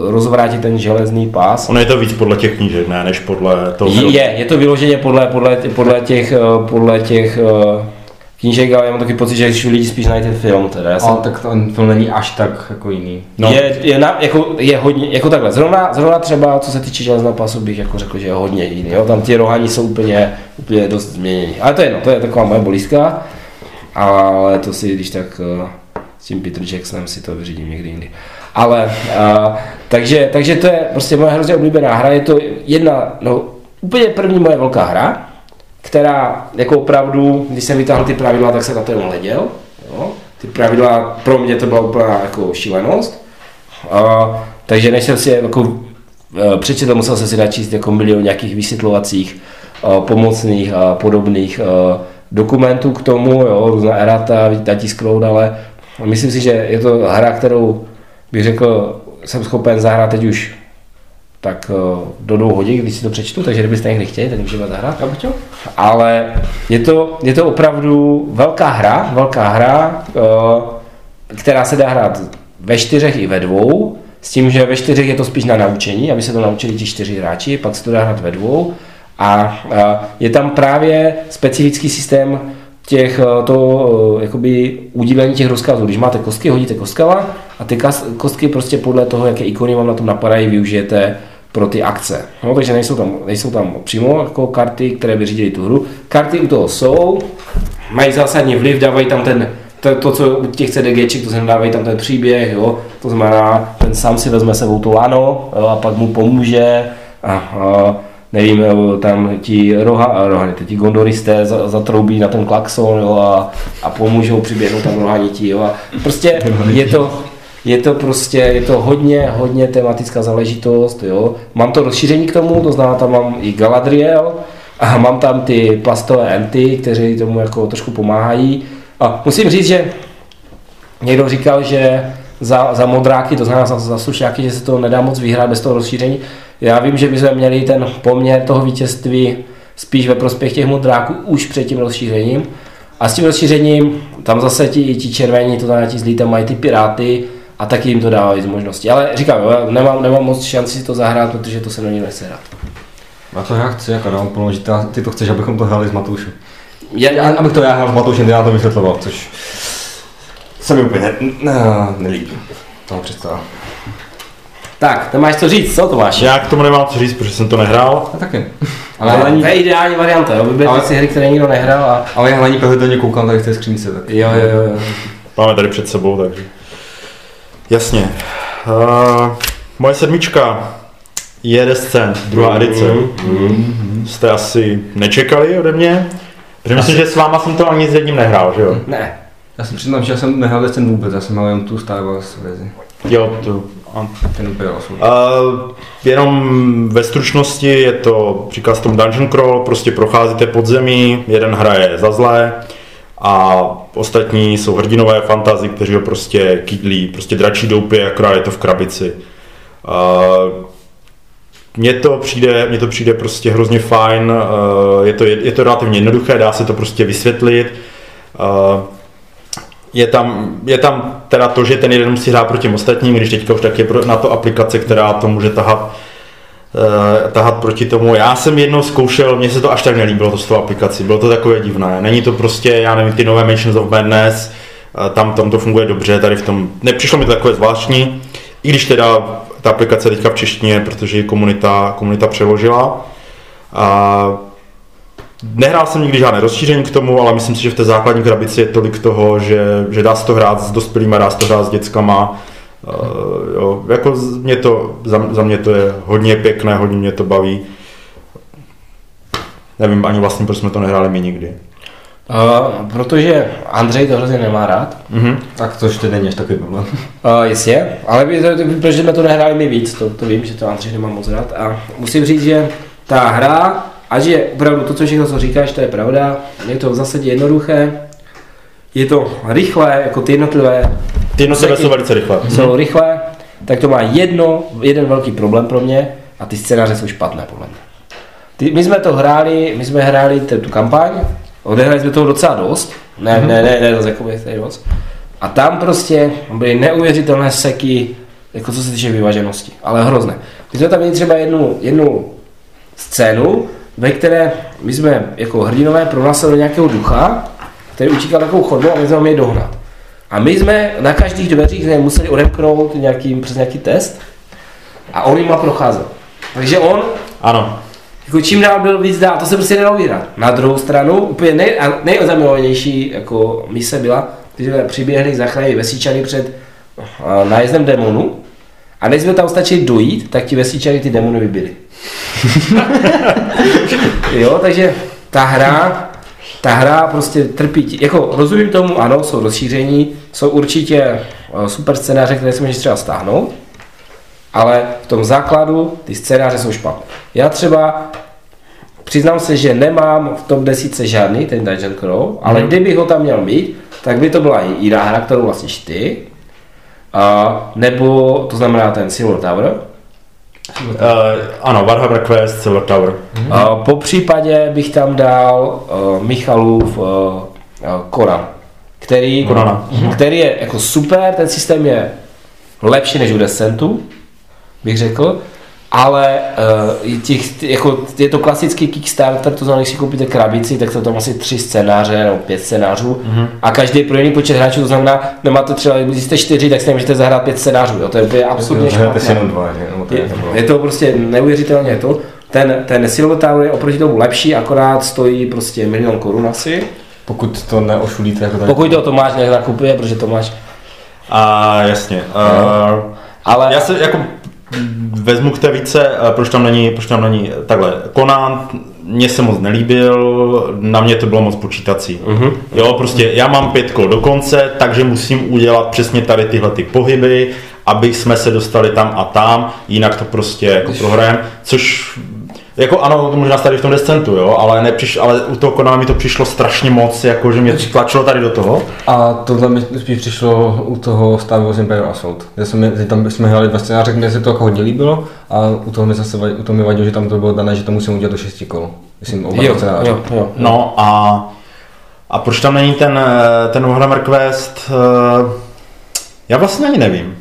e, rozvrátí ten železný pás. Ono je to víc podle těch knížek, ne, než podle toho Je, je, to vyloženě podle, podle, podle těch, eh, podle těch eh, knížek, ale já mám taky pocit, že když lidi spíš znají ten film. Teda. Já jsem, Ale tak ten film není až tak jako jiný. No. je, je, na, jako, je hodně, jako takhle, zrovna, zrovna třeba, co se týče železného pasu, bych jako řekl, že je hodně jiný, jo? tam ti rohani jsou úplně, úplně dost změnění. Ale to je jedno, to je taková moje bolístka, ale to si, když tak eh, s tím Peter Jacksonem si to vyřídím někdy jindy. Ale, a, takže, takže to je prostě moje hrozně oblíbená hra, je to jedna, no, úplně první moje velká hra, která jako opravdu, když jsem vytáhl ty pravidla, tak se na to jenom leděl. Jo? Ty pravidla, pro mě to byla úplná jako šílenost. A, takže než jsem si jako eh, přečetl, musel jsem si načíst jako milion nějakých vysvětlovacích, eh, pomocných a podobných eh, dokumentů k tomu, jo, různá erata, natisknout, ale myslím si, že je to hra, kterou bych řekl, jsem schopen zahrát teď už tak eh, do dvou hodin, když si to přečtu, takže kdybyste někdy chtěli, tak můžeme zahrát. Já bych chtěl. Ale je to, je to opravdu velká hra, velká hra, eh, která se dá hrát ve čtyřech i ve dvou, s tím, že ve čtyřech je to spíš na naučení, aby se to naučili ti čtyři hráči, pak se to dá hrát ve dvou. A eh, je tam právě specifický systém těch, to, jakoby udílení těch rozkazů. Když máte kostky, hodíte kostkama a ty kostky prostě podle toho, jaké ikony vám na tom napadají, využijete pro ty akce. No, takže nejsou tam, nejsou tam přímo jako karty, které by řídily tu hru. Karty u toho jsou, mají zásadní vliv, dávají tam ten, to, to co u těch CDGček, to znamená, dávají tam ten příběh, jo? to znamená, ten sám si vezme sebou to lano jo? a pak mu pomůže a, a nevím, tam ti roha, rohani, ti gondoristé za- zatroubí na ten klakson jo, a, a pomůžou přiběhnout tam rohani ti, jo, a prostě je to, je to prostě, je to hodně, hodně tematická záležitost, jo. Mám to rozšíření k tomu, to znamená, tam mám i Galadriel a mám tam ty plastové enty, kteří tomu jako trošku pomáhají. A musím říct, že někdo říkal, že za, za modráky, to znamená za, za slušáky, že se to nedá moc vyhrát bez toho rozšíření. Já vím, že bychom měli ten poměr toho vítězství spíš ve prospěch těch modráků už před tím rozšířením. A s tím rozšířením, tam zase ti, ti červení, to znamená ti zlí, tam mají ty piráty a taky jim to dává víc možností. Ale říkám, jo, já nemám, nemám moc šanci si to zahrát, protože to se do ní nechce hrát. Já to já chci, jako dám plno, že ta- ty to chceš, abychom to hráli s Matoušem. Já, Já, abych to já hrál s Matoušem, já to vysvětloval, což se mi úplně ne, ne, nelíbí. Toho představa. tak, to máš co říct, co to máš? Já k tomu nemám co říct, protože jsem to nehrál. A taky. Ale Ale, to je ideální varianta, jo? Ale- si hry, které nikdo nehrál a... ale já na ní pravidelně koukám tady v té skřínce, tak. Jo, jo, jo. Máme tady před sebou, takže. Jasně. Uh, moje sedmička je Descent, druhá edice. Jste asi nečekali ode mě? Protože myslím, že s váma jsem to ani s jedním nehrál, že jo? Ne. Já se přiznám, že já jsem nehrál ten vůbec, já jsem měl jen tu Star Wars verzi. Jo, to. a- Ten Assault. Uh, jenom ve stručnosti je to, se tomu dungeon crawl, prostě procházíte podzemí, jeden hraje za zlé a ostatní jsou hrdinové fantazy, kteří ho prostě kydlí, prostě dračí doupě, akorát je to v krabici. Uh, mně to přijde, mně to přijde prostě hrozně fajn, je to, je to relativně jednoduché, dá se to prostě vysvětlit. Je tam, je tam teda to, že ten jeden musí hrát proti ostatním, když teďka už tak je na to aplikace, která to může tahat, eh, tahat proti tomu. Já jsem jednou zkoušel, mně se to až tak nelíbilo to s tou aplikací, bylo to takové divné. Není to prostě, já nevím, ty nové Mansions of Madness, eh, tam, tam to funguje dobře, tady v tom, nepřišlo mi to takové zvláštní, i když teda ta aplikace teďka v češtině, protože ji komunita, komunita přeložila. A Nehrál jsem nikdy žádné rozšíření k tomu, ale myslím si, že v té základní krabici je tolik toho, že, že dá se to hrát s dospělými, dá se to hrát s dětskama. Uh, jo, jako mě to, za, za mě to je hodně pěkné, hodně mě to baví. Nevím ani vlastně, proč jsme to nehráli my nikdy. Uh, protože Andřej to hrozně nemá rád. Mhm. Tak to ještě není až takový problém. Uh, jistě, ale vy, to, protože jsme to nehráli my víc, to, to vím, že to Andřej nemá moc rád. A musím říct, že ta hra, a že opravdu to, co všechno, co říkáš, to je pravda, je to v zásadě jednoduché, je to rychlé, jako ty jednotlivé Ty jednotlivé jsou velice rychle. jsou rychlé, tak to má jedno, jeden velký problém pro mě, a ty scénáře jsou špatné podle mě. Ty, my jsme to hráli, my jsme hráli tu, kampaň, odehráli jsme toho docela dost, ne, mm-hmm. ne, ne, ne, to jako dost. A tam prostě byly neuvěřitelné seky, jako co se týče vyvaženosti, ale hrozné. My jsme tam měli třeba jednu, jednu scénu, ve které my jsme jako hrdinové pronásledovali nějakého ducha, který utíkal takovou chodbou a my jsme ho měli dohnat. A my jsme na každých dveřích jsme museli odemknout nějaký, přes nějaký test a on jim procházel. Takže on Ano. jako čím dál byl víc dál, to se prostě nedalo vyhrát. Na druhou stranu, úplně nej, a nejozamilovanější jako mise byla, když jsme přiběhli zachránit vesíčany před a, nájezdem demonu a než jsme tam stačili dojít, tak ti vesíčany ty demony vybili. [LAUGHS] jo, takže ta hra, ta hra prostě trpí, jako rozumím tomu, ano, jsou rozšíření, jsou určitě eh, super scénáře, které si můžeš třeba stáhnout, ale v tom základu ty scénáře jsou špatné. Já třeba přiznám se, že nemám v top 10 žádný ten Dungeon Crawl, ale Mhm. kdybych ho tam měl mít, tak by to byla jiná hra, kterou vlastníš ty, a, nebo to znamená ten Silver Tower. Uh, ano, Warhammer Quest, Silver Tower. A, po případě bych tam dal uh, Michalův uh, uh, Conan, který, Conana. který je jako super, ten systém je lepší než u Descentu, bych řekl, ale uh, těch, jako, je to klasický Kickstarter, to znamená, když si koupíte krabici, tak to tam asi tři scénáře nebo pět scénářů Mhm. a každý pro jiný počet hráčů, to znamená, nemáte třeba, když jste čtyři, tak si nemůžete zahrát pět scénářů, jo? to je úplně absolutně špatné. Je, je, je to prostě neuvěřitelně to. Ten, ten Silver Tower je oproti tomu lepší, akorát stojí prostě milion korun asi. Pokud to neošulíte jako tak. Pokud to Tomáš nějak nakupuje, protože Tomáš... A jasně. Uh, Ale já se jako vezmu k té více, eh, proč tam není, proč tam není takhle. Conan mně se moc nelíbil, na mě to bylo moc počítací. Mhm. Jo, prostě já mám pět kol do konce, takže musím udělat přesně tady tyhle ty pohyby, aby jsme se dostali tam a tam, jinak to prostě jako prohrajem, což jako ano, to možná tady v tom descentu, jo, ale, nepřiš, ale u toho Konana mi to přišlo strašně moc, jako že mě tlačilo tady do toho. A tohle mi spíš přišlo u toho Star Wars Imperial Assault. Kde jsme, že tam jsme hráli dva scénáře, kde se to jako hodně líbilo a u toho mi zase u toho mi vadilo, že tam to bylo dané, že to musím udělat do šesti kol. Myslím, oba jo, scénáře. jo, jo. No a, a proč tam není ten, eh, ten Warhammer Quest, eh, já vlastně ani nevím.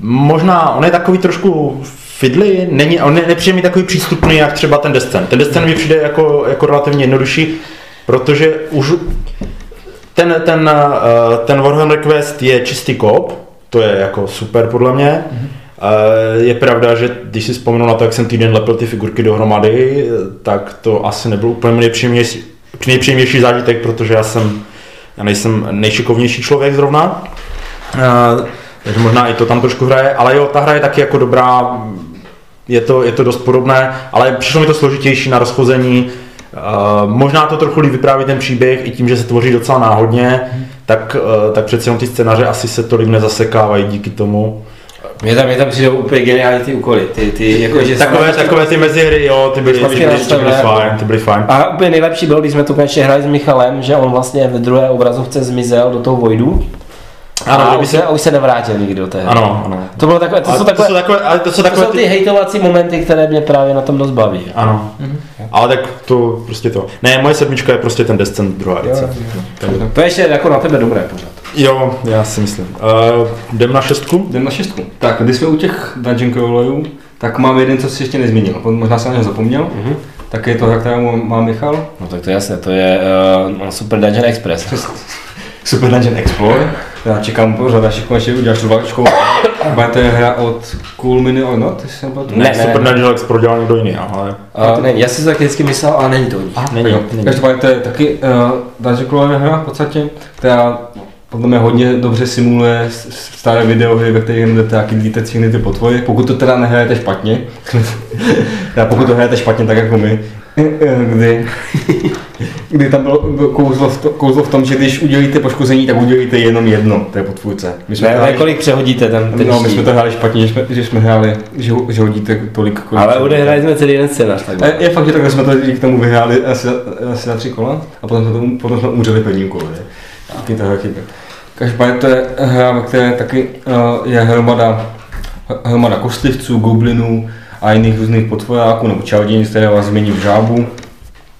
Možná, on je takový trošku fidly, není, on ne, nepřijde mi takový přístupný, jak třeba ten Descent. Ten Descent mi přijde jako, jako relativně jednodušší, protože už ten, ten, eh, ten Warhammer Quest je čistý kop, to je jako super podle mě. Eh, Je pravda, že když si vzpomenu na to, jak jsem týden lepil ty figurky dohromady, tak to asi nebyl úplně nejpříjemnější, nejpříjemnější zážitek, protože já jsem, já nejsem nejšikovnější člověk zrovna. Eh, Takže možná i to tam trošku hraje, ale jo, ta hra je taky jako dobrá, je to, je to dost podobné, ale přišlo mi to složitější na rozchození. Uh, možná to trochu líp vypráví ten příběh i tím, že se tvoří docela náhodně, tak, uh, tak přece jenom ty scénáře asi se tolik nezasekávají díky tomu. Mě tam, mě tam přijdou úplně geniální ty úkoly. Ty, ty, jako, že Takové, takové ty mezihry, jo, ty byly, ty byly, ty byly fajn, ty byly fajn. A úplně nejlepší bylo, když jsme to konečně hráli s Michalem, že on vlastně ve druhé obrazovce zmizel do toho Vojdu. Ano, a kdyby už se- a už se nevrátil nikdy do té hry. Ano, ano. To, bylo takové, to, jsou to takové, jsou takové, ale to jsou to takové jsou ty hejtovací momenty, které mě právě na tom dost baví. Ano, ale tak to prostě to. Ne, moje sedmička je prostě ten Descent druhá edice. Takže- To je ještě jako na tebe dobré pořád. Jo, já si myslím. Uh, jdem na šestku? Jdem na šestku. Tak, když jsme u těch Dungeon Crawlerů, tak mám jeden, co si ještě nezmínil. Možná jsem na něho zapomněl. Mhm. Tak je to, hra, kterou má Michal. No tak to je jasné, to je uh, Super Dungeon Express. [LAUGHS] Super Dungeon Explorer. Já čekám pořád, až konečně uděláš tu váčku. Bude to je hra od Cool Mini or Not, jestli se nepletu? Ne, Ne, ne, Super. Dungeon X prodělal někdo jiný, ale... Uh, ne, já si to taky vždycky myslel, ale není to oni. Není, Jo, není. Každopádně to je taky uh, Dungeon Crawler hra v podstatě, která podle mě hodně dobře simuluje staré videohry, ve kterých jdete a kydlíte všechny ty potvory, pokud to teda nehrajete špatně, [LAUGHS] teda pokud to hrajete špatně, tak jako my, kdy, kdy tam bylo kouzlo v, to, kouzlo v tom, že když udělíte poškození, tak udělíte jenom jedno té potvůrce. My jsme Ne, hráli- kolik přehodíte ten, ten No, my jsme to hráli špatně, že jsme, že jsme hráli, že, že hodíte tolik, kolik Ale odehráli jsme celý jeden scénář. Tak. Je, je fakt, že takhle jsme to díky tomu vyhráli asi, asi na tři kola a potom jsme, tomu, potom jsme umřeli prvním kole. Taky tohle chyby. Každopádně to je hra, ve které taky uh, je hromada, hromada kostlivců, goblinů a jiných různých potvoráků nebo čarodějnic, které vás změní v žábu,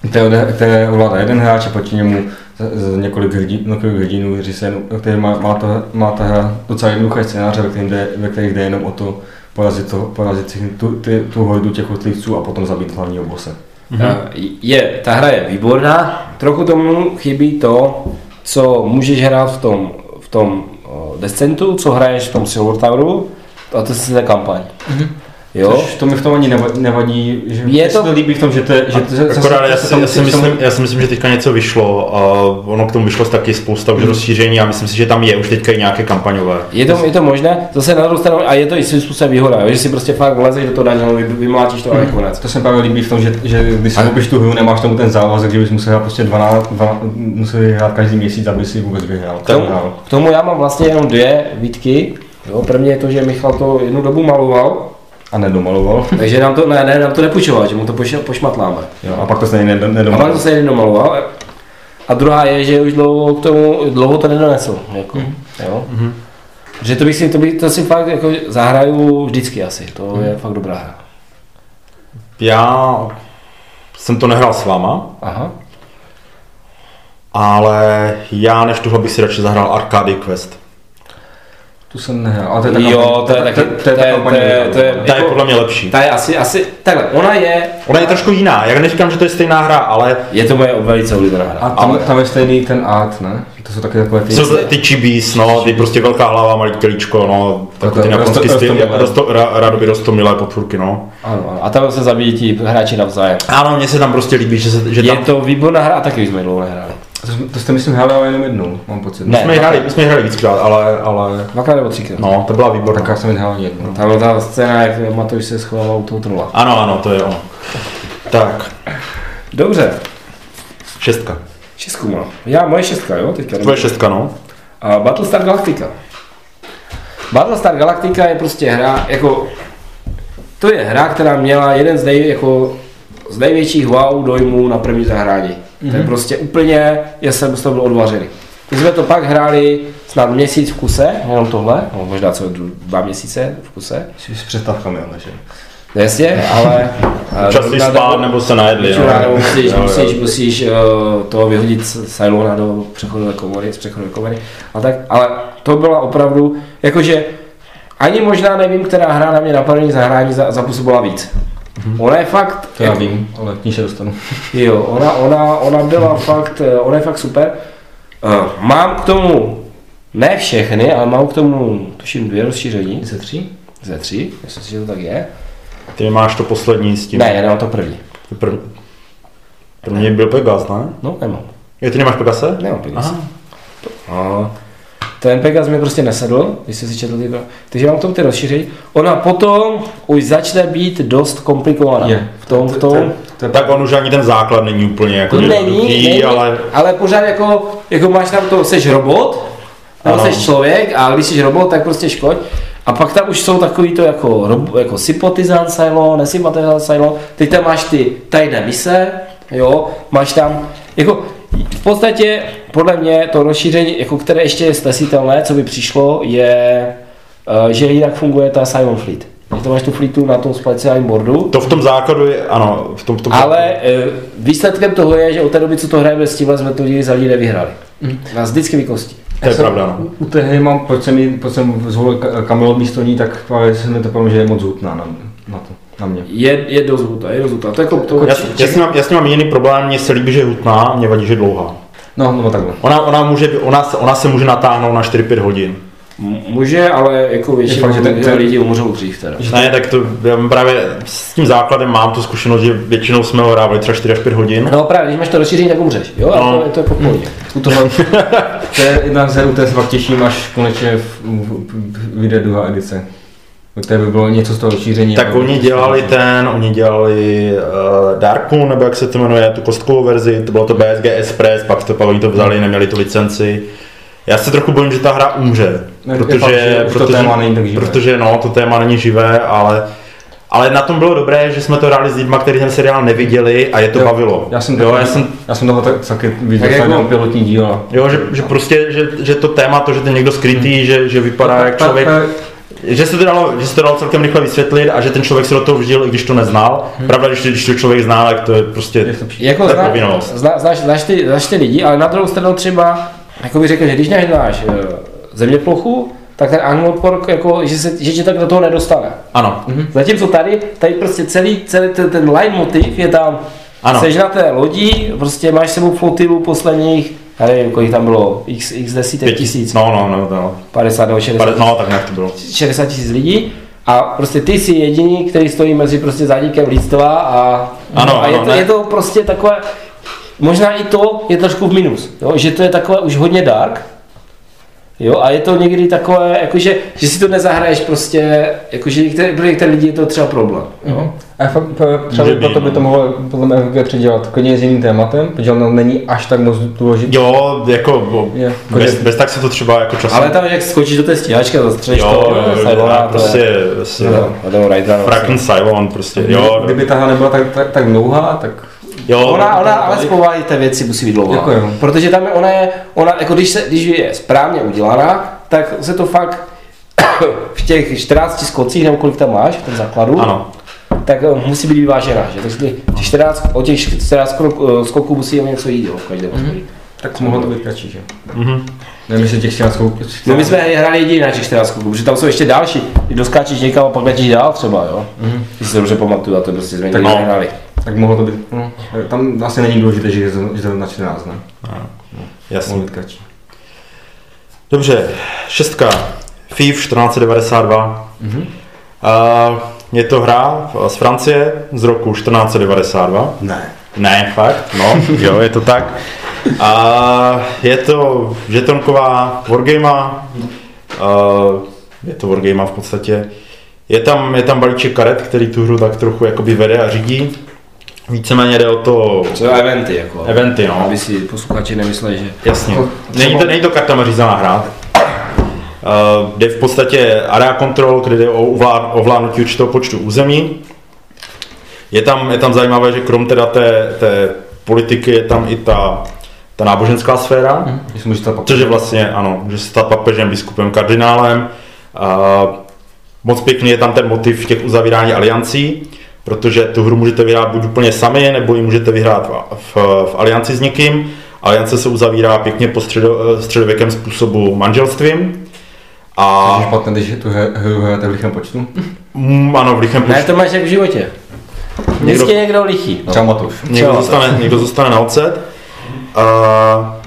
které, které ovládá jeden hráč a proti němu z, z několik, hrdí, několik hrdinů, kteří se, který má, má, ta, má ta hra docela jednoduché scénáře, ve, kterým jde, ve kterých jde jenom o to porazit, to, porazit si tu, ty, tu hojdu těch kotlivců a potom zabít hlavního bose. Mm-hmm. Je, ta hra je výborná, trochu tomu chybí to, co můžeš hrát v tom, v tom uh, Descentu, co hraješ v tom Silver Toweru, a to je kampaň. Mm-hmm. Jo? Což to mi v tom ani nevadí, že je to... to líbí v tom, že to, že to zase, akorát já, si, já, si myslím, já si myslím, že teďka něco vyšlo a ono k tomu vyšlo taky spousta už rozšíření a myslím si, že tam je už teďka i nějaké kampaňové. Je to, je to možné, zase na druhou stranu, a je to i svým způsobem výhoda, že si prostě fakt vlezeš do toho daňu, vymlátíš to hmm. a je konec. To se právě líbí v tom, že, že když si koupíš tu hru, nemáš tomu ten závazek, že bys musel hrát prostě 12, 12 musel hrát každý měsíc, aby si vůbec vyhrál. K tomu, k tomu já mám vlastně jenom dvě výtky. Jo, první je to, že Michal to jednu dobu maloval, a nedomaloval. [LAUGHS] Takže nám to, ne, ne, nám to nepůjčoval, že mu to poš, pošmatláme. Jo, a pak to stejně nedomaloval. A pak to stejně nedomaloval. A druhá je, že už dlouho k tomu, dlouho to nedonesl. Jako, mm. jo? Mm-hmm. Že to bych si, to, bych, to si fakt jako zahraju vždycky asi, to mm. je fakt dobrá hra. Já jsem to nehrál s váma, Aha. ale já než tohle bych si radši zahrál Arcade Quest. Tu jsem nehrál, ale to je ta Jo, to je taky, to je, to je, to je, to je, ta je podle mě lepší. Ta je asi, asi, takhle, ona je... Ona je trošku jiná, já neříkám, že to je stejná hra, ale... Je to moje velice oblíbená hra. A tam, tam je stejný ten art, ne? To jsou taky takové ty... Jsou ty chibis, no, ty prostě velká hlava, malý kelíčko, no, takový ty japonský styl, rádoby rostomilé potvůrky, no. Ano, a tam se zabíjí ti hráči navzájem. Ano, mně se tam prostě líbí, že, se, že Je to výborná hra a taky jsme dlouho nehráli. To, to jste myslím hráli ale jenom jednou, mám pocit. Ne, my jsme hráli, my jsme hráli víckrát, ale, ale... Dvakrát nebo třikrát. No, to byla výborná. Tak já jsem hrál jednou. Tam ta scéna, jak Matoš se schoval u toho trola. Ano, ano, to je ono. Tak. Dobře. Šestka. Šestku mám. Já, moje šestka, jo, teďka. Tvoje šestka, no. A Battlestar Galactica. Battlestar Galactica je prostě hra, jako... To je hra, která měla jeden z, nej, jako, z největších wow dojmů na první zahrání. Mm-hmm. To je mhm. prostě úplně, já jsem z toho byl odvařený. My jsme to pak hráli snad měsíc v kuse, jenom tohle, no, možná co dva měsíce v kuse. Jsi s přestávkami, ale že? Jasně, [LAUGHS] ale... Čas si spát nebo se najedli. No. Musíš, jo, musíš, jo. musíš uh, to vyhodit z Cylona do přechodové komory, z přechodové komory. A tak, ale to byla opravdu, jakože ani možná nevím, která hra na mě na první zahrání zapůsobila víc. Mm-hmm. Ona je fakt... To já vím, ale k ní se dostanu. [LAUGHS] Jo, ona, ona, ona byla fakt, eh, ona je fakt super. Uh, mám k tomu, ne všechny, ale mám k tomu, tuším, dvě rozšíření. Ze tří? Ze tří, myslím si, že to tak je. Ty máš to poslední s tím? Ne, já nemám to první. To první. První byl Pegas, ne? No, nemám. Je, ty nemáš Pegase? Nemám Pegas. Aha ten Pegas mi prostě nesedl, když jsi si četl ty Takže mám tom ty rozšíření. Ona potom už začne být dost komplikovaná. Je. V tom, v tom. To, to, tak on už ani ten základ není úplně jako to není, není, ale... ale pořád jako, jako máš tam to, seš robot, nebo seš člověk a když jsi robot, tak prostě škoď. A pak tam už jsou takový to jako, jako sympatizant silo, nesympatizant silo, teď tam máš ty tajné mise, jo, máš tam, jako v podstatě podle mě to rozšíření, jako které ještě je snesitelné, co by přišlo, je, eh, že jinak funguje ta Simon Fleet. Že to máš tu fleetu na tom speciálním boardu. To v tom základu je, ano. V tom, v tom Ale základu. Eh, výsledkem toho je, že od té doby, co to hrajeme s tímhle, jsme to nikdy za lidi nevyhrali. Mm. Nás vždycky vykostí. To je pravda, no. U té hry mám, proč jsem, proč jsem zvolil Kamilo místo ní, tak právě se mi to povedlo, že je moc hutná na, na to na mě. Je, je dost hutná, je dost hutná. To jako, to, já, já, s mám, já s mám jiný problém, mně se líbí, že je hutná, mě vadí, že je dlouhá. No, no takhle. Ona, ona, může, ona, ona se může natáhnout na 4-5 hodin. Může, ale jako většinou že ten, ten, lidi umřou dřív teda. Ne, tak to já právě s tím základem mám tu zkušenost, že většinou jsme ho hrávali třeba 4 až 5 hodin. No právě, když máš to rozšíření, tak umřeš, jo? No. to, je to jako pohodě. Hmm. To, [LAUGHS] to je jedna z her, které se fakt těším, až konečně vyjde druhá edice. To by bylo něco z toho rozšíření. Tak oni dělali ten, oni dělali uh, Dark Moon, nebo jak se to jmenuje, tu kostkovou verzi, to bylo to BSG Express, pak to, pak oni to vzali, neměli tu licenci. Já se trochu bojím, že ta hra umře, ne, protože, fakt, protože, to téma není tak živé. protože no, to téma není živé, ale ale na tom bylo dobré, že jsme to hráli s lidmi, kteří ten seriál neviděli a je to jo, bavilo. Já jsem, jo, já jsem, já jsem toho tak, taky viděl tak jako, pilotní díl. Jo, že, že prostě, že, že, to téma, to, že ten někdo skrytý, hmm. že, že vypadá jak člověk. Že se to dalo, že se to dalo celkem rychle vysvětlit a že ten člověk se do toho vžil, i když to neznal. Hmm. Pravda, když, když to člověk zná, tak to je prostě Jako zná, povinnost. zná, znáš, znáš, ty, znáš ty lidi, ale na druhou stranu třeba, jako bych řekl, že když nehnáš eh, zeměplochu, tak ten anglopork, jako, že, se, že tě tak do toho nedostane. Ano. Zatímco tady, tady prostě celý, celý ten, ten leitmotiv je tam, Ano. Seš na té lodi, prostě máš s sebou flotilu posledních, já nevím, kolik tam bylo, x, x desítek Pět tisíc, No, no, no, no. 50 nebo 60, Pade- No, tak nějak to bylo. 60 tisíc lidí a prostě ty jsi jediný, který stojí mezi prostě zadníkem lidstva a, Ano, a je, ano, to, ne. je to prostě takové, možná i to je trošku v minus, jo? že to je takové už hodně dark, Jo, a je to někdy takové, jakože, že si to nezahraješ prostě, jakože některé, pro některé lidi je to třeba problém. Jo? A fakt, třeba Může by proto být, by to no. mohlo podle mě FG předělat klidně s jiným tématem, protože ono není až tak moc důležitý. Jo, jako bo- Je, bez, jako- bez, tak se to třeba jako časem... Ale tam, jak skočíš do té stíhačky a zastřelíš jo, to, jo, Cylona, jo, to prostě, je, prostě Fracken Cylon, prostě, Kdyby, jo. kdyby ta hra nebyla tak, tak, tak dlouhá, tak jo, Ona, ona ale z povahy té věci musí být dlouhá. Jako jo. Protože tam je, ona je, ona, jako když, se, když je správně udělaná, tak se to fakt [COUGHS] v těch 14 skocích, nebo kolik tam máš v tom základu, Ano. tak eh, musí být vyvážená. Že? Takže ty- těch 14, o těch 14 krok- eh, skoků musí něco jít jo, v každém mm-hmm. tak mohlo to být kratší, že? Mhm. Nevím, jestli těch 14 kouků. No my jsme hráli jediný na těch 14 skoků, protože tam jsou ještě další. Ty doskáčíš někam a pak letíš dál třeba, jo. Mm-hmm. Když si to dobře pamatuju, a to prostě jsme nikdy no. nehráli. Tak mohlo to být, no, tam asi není důležité, že je to, že to je na 14, ne? Jasně. Mohlo být kratší. Dobře, šestka. FIF 1492. Mhm. Uh, je to hra z Francie z roku 1492. Ne. Ne, fakt, no, [LAUGHS] jo, je to tak. A je to žetonková wargame, uh, je to wargame v podstatě. Je tam, je tam balíček karet, který tu hru tak trochu jakoby vede a řídí. Víceméně jde o to Co eventy, jako. eventy, no. Aby si posluchači nemysleli, že... Jasně. Jako Není to, není to kartama řízená hra. Uh, jde v podstatě area control, kde jde o ovlá- ovládnutí určitého počtu území. Je tam, je tam zajímavé, že krom teda té, té politiky je tam i ta, ta náboženská sféra, mm. Že což je vlastně, ano, že se stát papežem, biskupem, kardinálem. Uh, moc pěkný je tam ten motiv těch uzavírání aliancí, protože tu hru můžete vyhrát buď úplně sami, nebo ji můžete vyhrát v, v, v alianci s někým. Aliance se uzavírá pěkně po středo, středověkém způsobu manželstvím. A Je špatné, když tu hru hrajete v lichém počtu. mm, ano, v lichém Ne, počtu to máš jak v životě. Vždycky je někdo lichý. Třeba Matuš. někdo Třeba. zůstane, někdo zůstane na ocet. A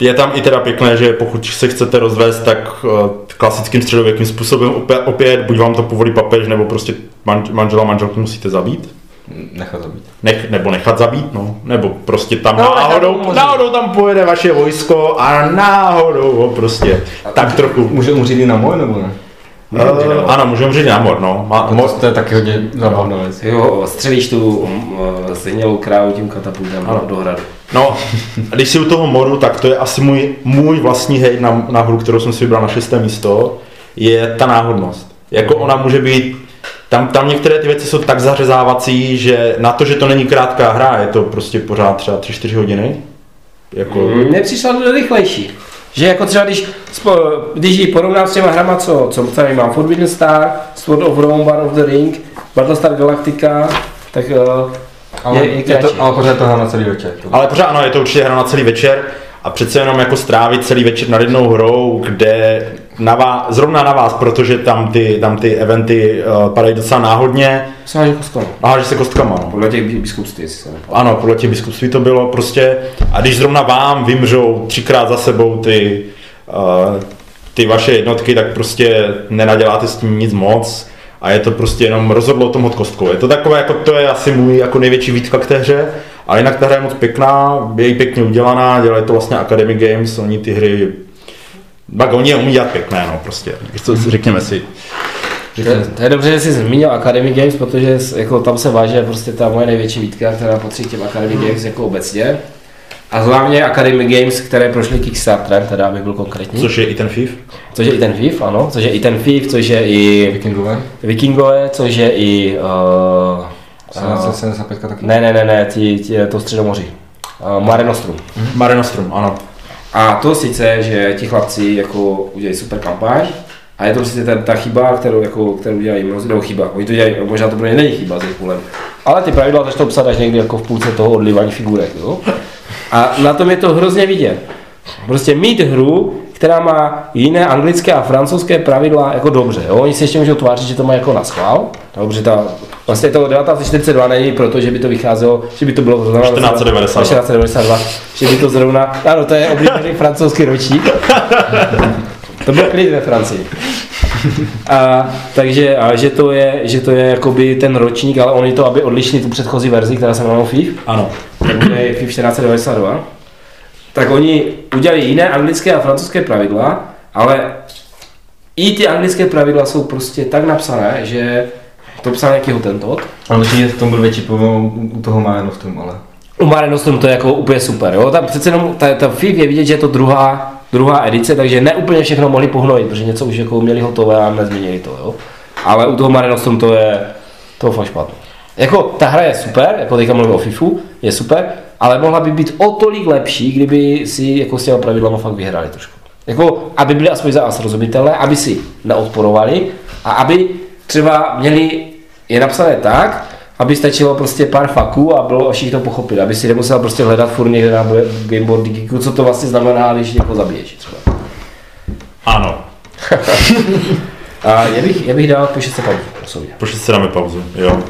je tam i teda pěkné, že pokud se chcete rozvést, tak eh, klasickým středověkým způsobem opět, opět buď vám to povolí papež, nebo prostě manž- manžela manželku musíte zabít. Nechat zabít. Nech, nebo nechat zabít, no. Nebo prostě tam No, náhodou, nechat náhodou tam pojede vaše vojsko a náhodou ho prostě tak trochu. Může umřít i na moje, nebo ne? Uh, ano, může umřít na mor, no. Má, To, to je taky hodně zábavná věc. Jo, střelíš tu um, zdenělou krávu tím katapultem Ano. do hradu. no, když si u toho moru, tak to je asi můj, můj vlastní hejt na, na hru, kterou jsem si vybral na šesté místo, je ta náhodnost. Jako ona může být, tam, tam některé ty věci jsou tak zařezávací, že na to, že to není krátká hra, je to prostě pořád třeba 3-4 hodiny. Jako, Mně přišla to rychlejší. Že jako třeba když, když ji porovnám s těma hrama, co, co tady mám, Forbidden Star, Sword of Rome, War of the Ring, Battlestar Galactica, tak uh, Ale, je, je, je, to, ale pořád to hra na celý večer. To- Ale pořád ano, je to určitě hra na celý večer a přece jenom jako strávit celý večer nad jednou hrou, kde na vás, zrovna na vás, protože tam ty, tam ty eventy uh, padají docela náhodně, Jsem jako skoro. a že se kostkama. No. Podle těch biskupství, se. Ano, podle těch biskupství to bylo prostě, a když zrovna vám vymřou třikrát za sebou ty, uh, ty vaše jednotky, tak prostě nenaděláte s tím nic moc a je to prostě jenom rozhodlo o tom hod kostkou. Je to takové, jako to je asi můj jako největší výtka k té hře, ale jinak ta hra je moc pěkná, je pěkně udělaná, dělají to vlastně Academy Games, oni ty hry, tak oni je umí dělat pěkné, no prostě, co, řekněme si. To, to je dobře, že jsi zmínil Academy Games, protože jako tam se váže prostě ta moje největší výtka, která patří k těm Academy Games jako obecně. A hlavně Academy Games, které prošly Kickstarterem, teda abych byl konkrétní. Což je i ten FIF. Což je i ten FIF, ano, což je i ten FIF, což je i Vikingové. Vikingové, což je i... Uh, 75 taky. ne, ne, ne, ne, ti, ti, to Středomoří. Uh, Mare Nostrum. Mare Nostrum, ano. A to sice, že ti chlapci jako udělají super kampaň, A je to prostě ta, ta chyba, kterou, jako, kterou dělají mnozí, nebo chyba, oni to dělají, možná to pro ně není chyba s půlem. Ale ty pravidla začnou psat až někdy jako v půlce toho odlivání figurek, jo? A na tom je to hrozně vidět. Prostě mít hru, která má jiné anglické a francouzské pravidla jako dobře. Jo? Oni si ještě můžou tvářit, že to má jako na schvál. Dobře, ta, vlastně to 1942 není proto, že by to vycházelo, že by to bylo zrovna 1492. 1492, že by to zrovna, ano, to je oblíbený francouzský ročník. [LAUGHS] To byl klid ve Francii. A, takže, a že to je, že to je jakoby ten ročník, ale oni to, aby odlišili tu předchozí verzi, která se jmenovala FIF, Ano. tak bude FIF 1492, tak oni udělali jiné anglické a francouzské pravidla, ale i ty anglické pravidla jsou prostě tak napsané, že to psal nějaký hotentot. Ale určitě v tom byl větší problém u toho Mare Nostrum, ale... U Mare Nostrum to je jako úplně super, jo? Tam přece jenom ta, ta FIF je vidět, že je to druhá, druhá edice, takže ne úplně všechno mohli pohnojit, protože něco už jako měli hotové a nezměnili to, jo? Ale u toho Mare Nostrum to je, to je fakt špatné. Jako ta hra je super, jako teďka mluvím o FIFU, je super, ale mohla by být o tolik lepší, kdyby si jako s těma pravidlama fakt vyhráli trošku. Jako, aby byly aspoň za nás rozumitelné, aby si neodporovali a aby třeba měli je napsané tak, aby stačilo prostě pár faků a bylo a všichni to pochopili, aby si nemusel prostě hledat furt někde na Gameboard Geeku, co to vlastně znamená, když někoho zabiješ třeba. Ano. [LAUGHS] A já bych, já bych dal po 6 pauzu, osobně. Pošli si dáme pauzu, jo.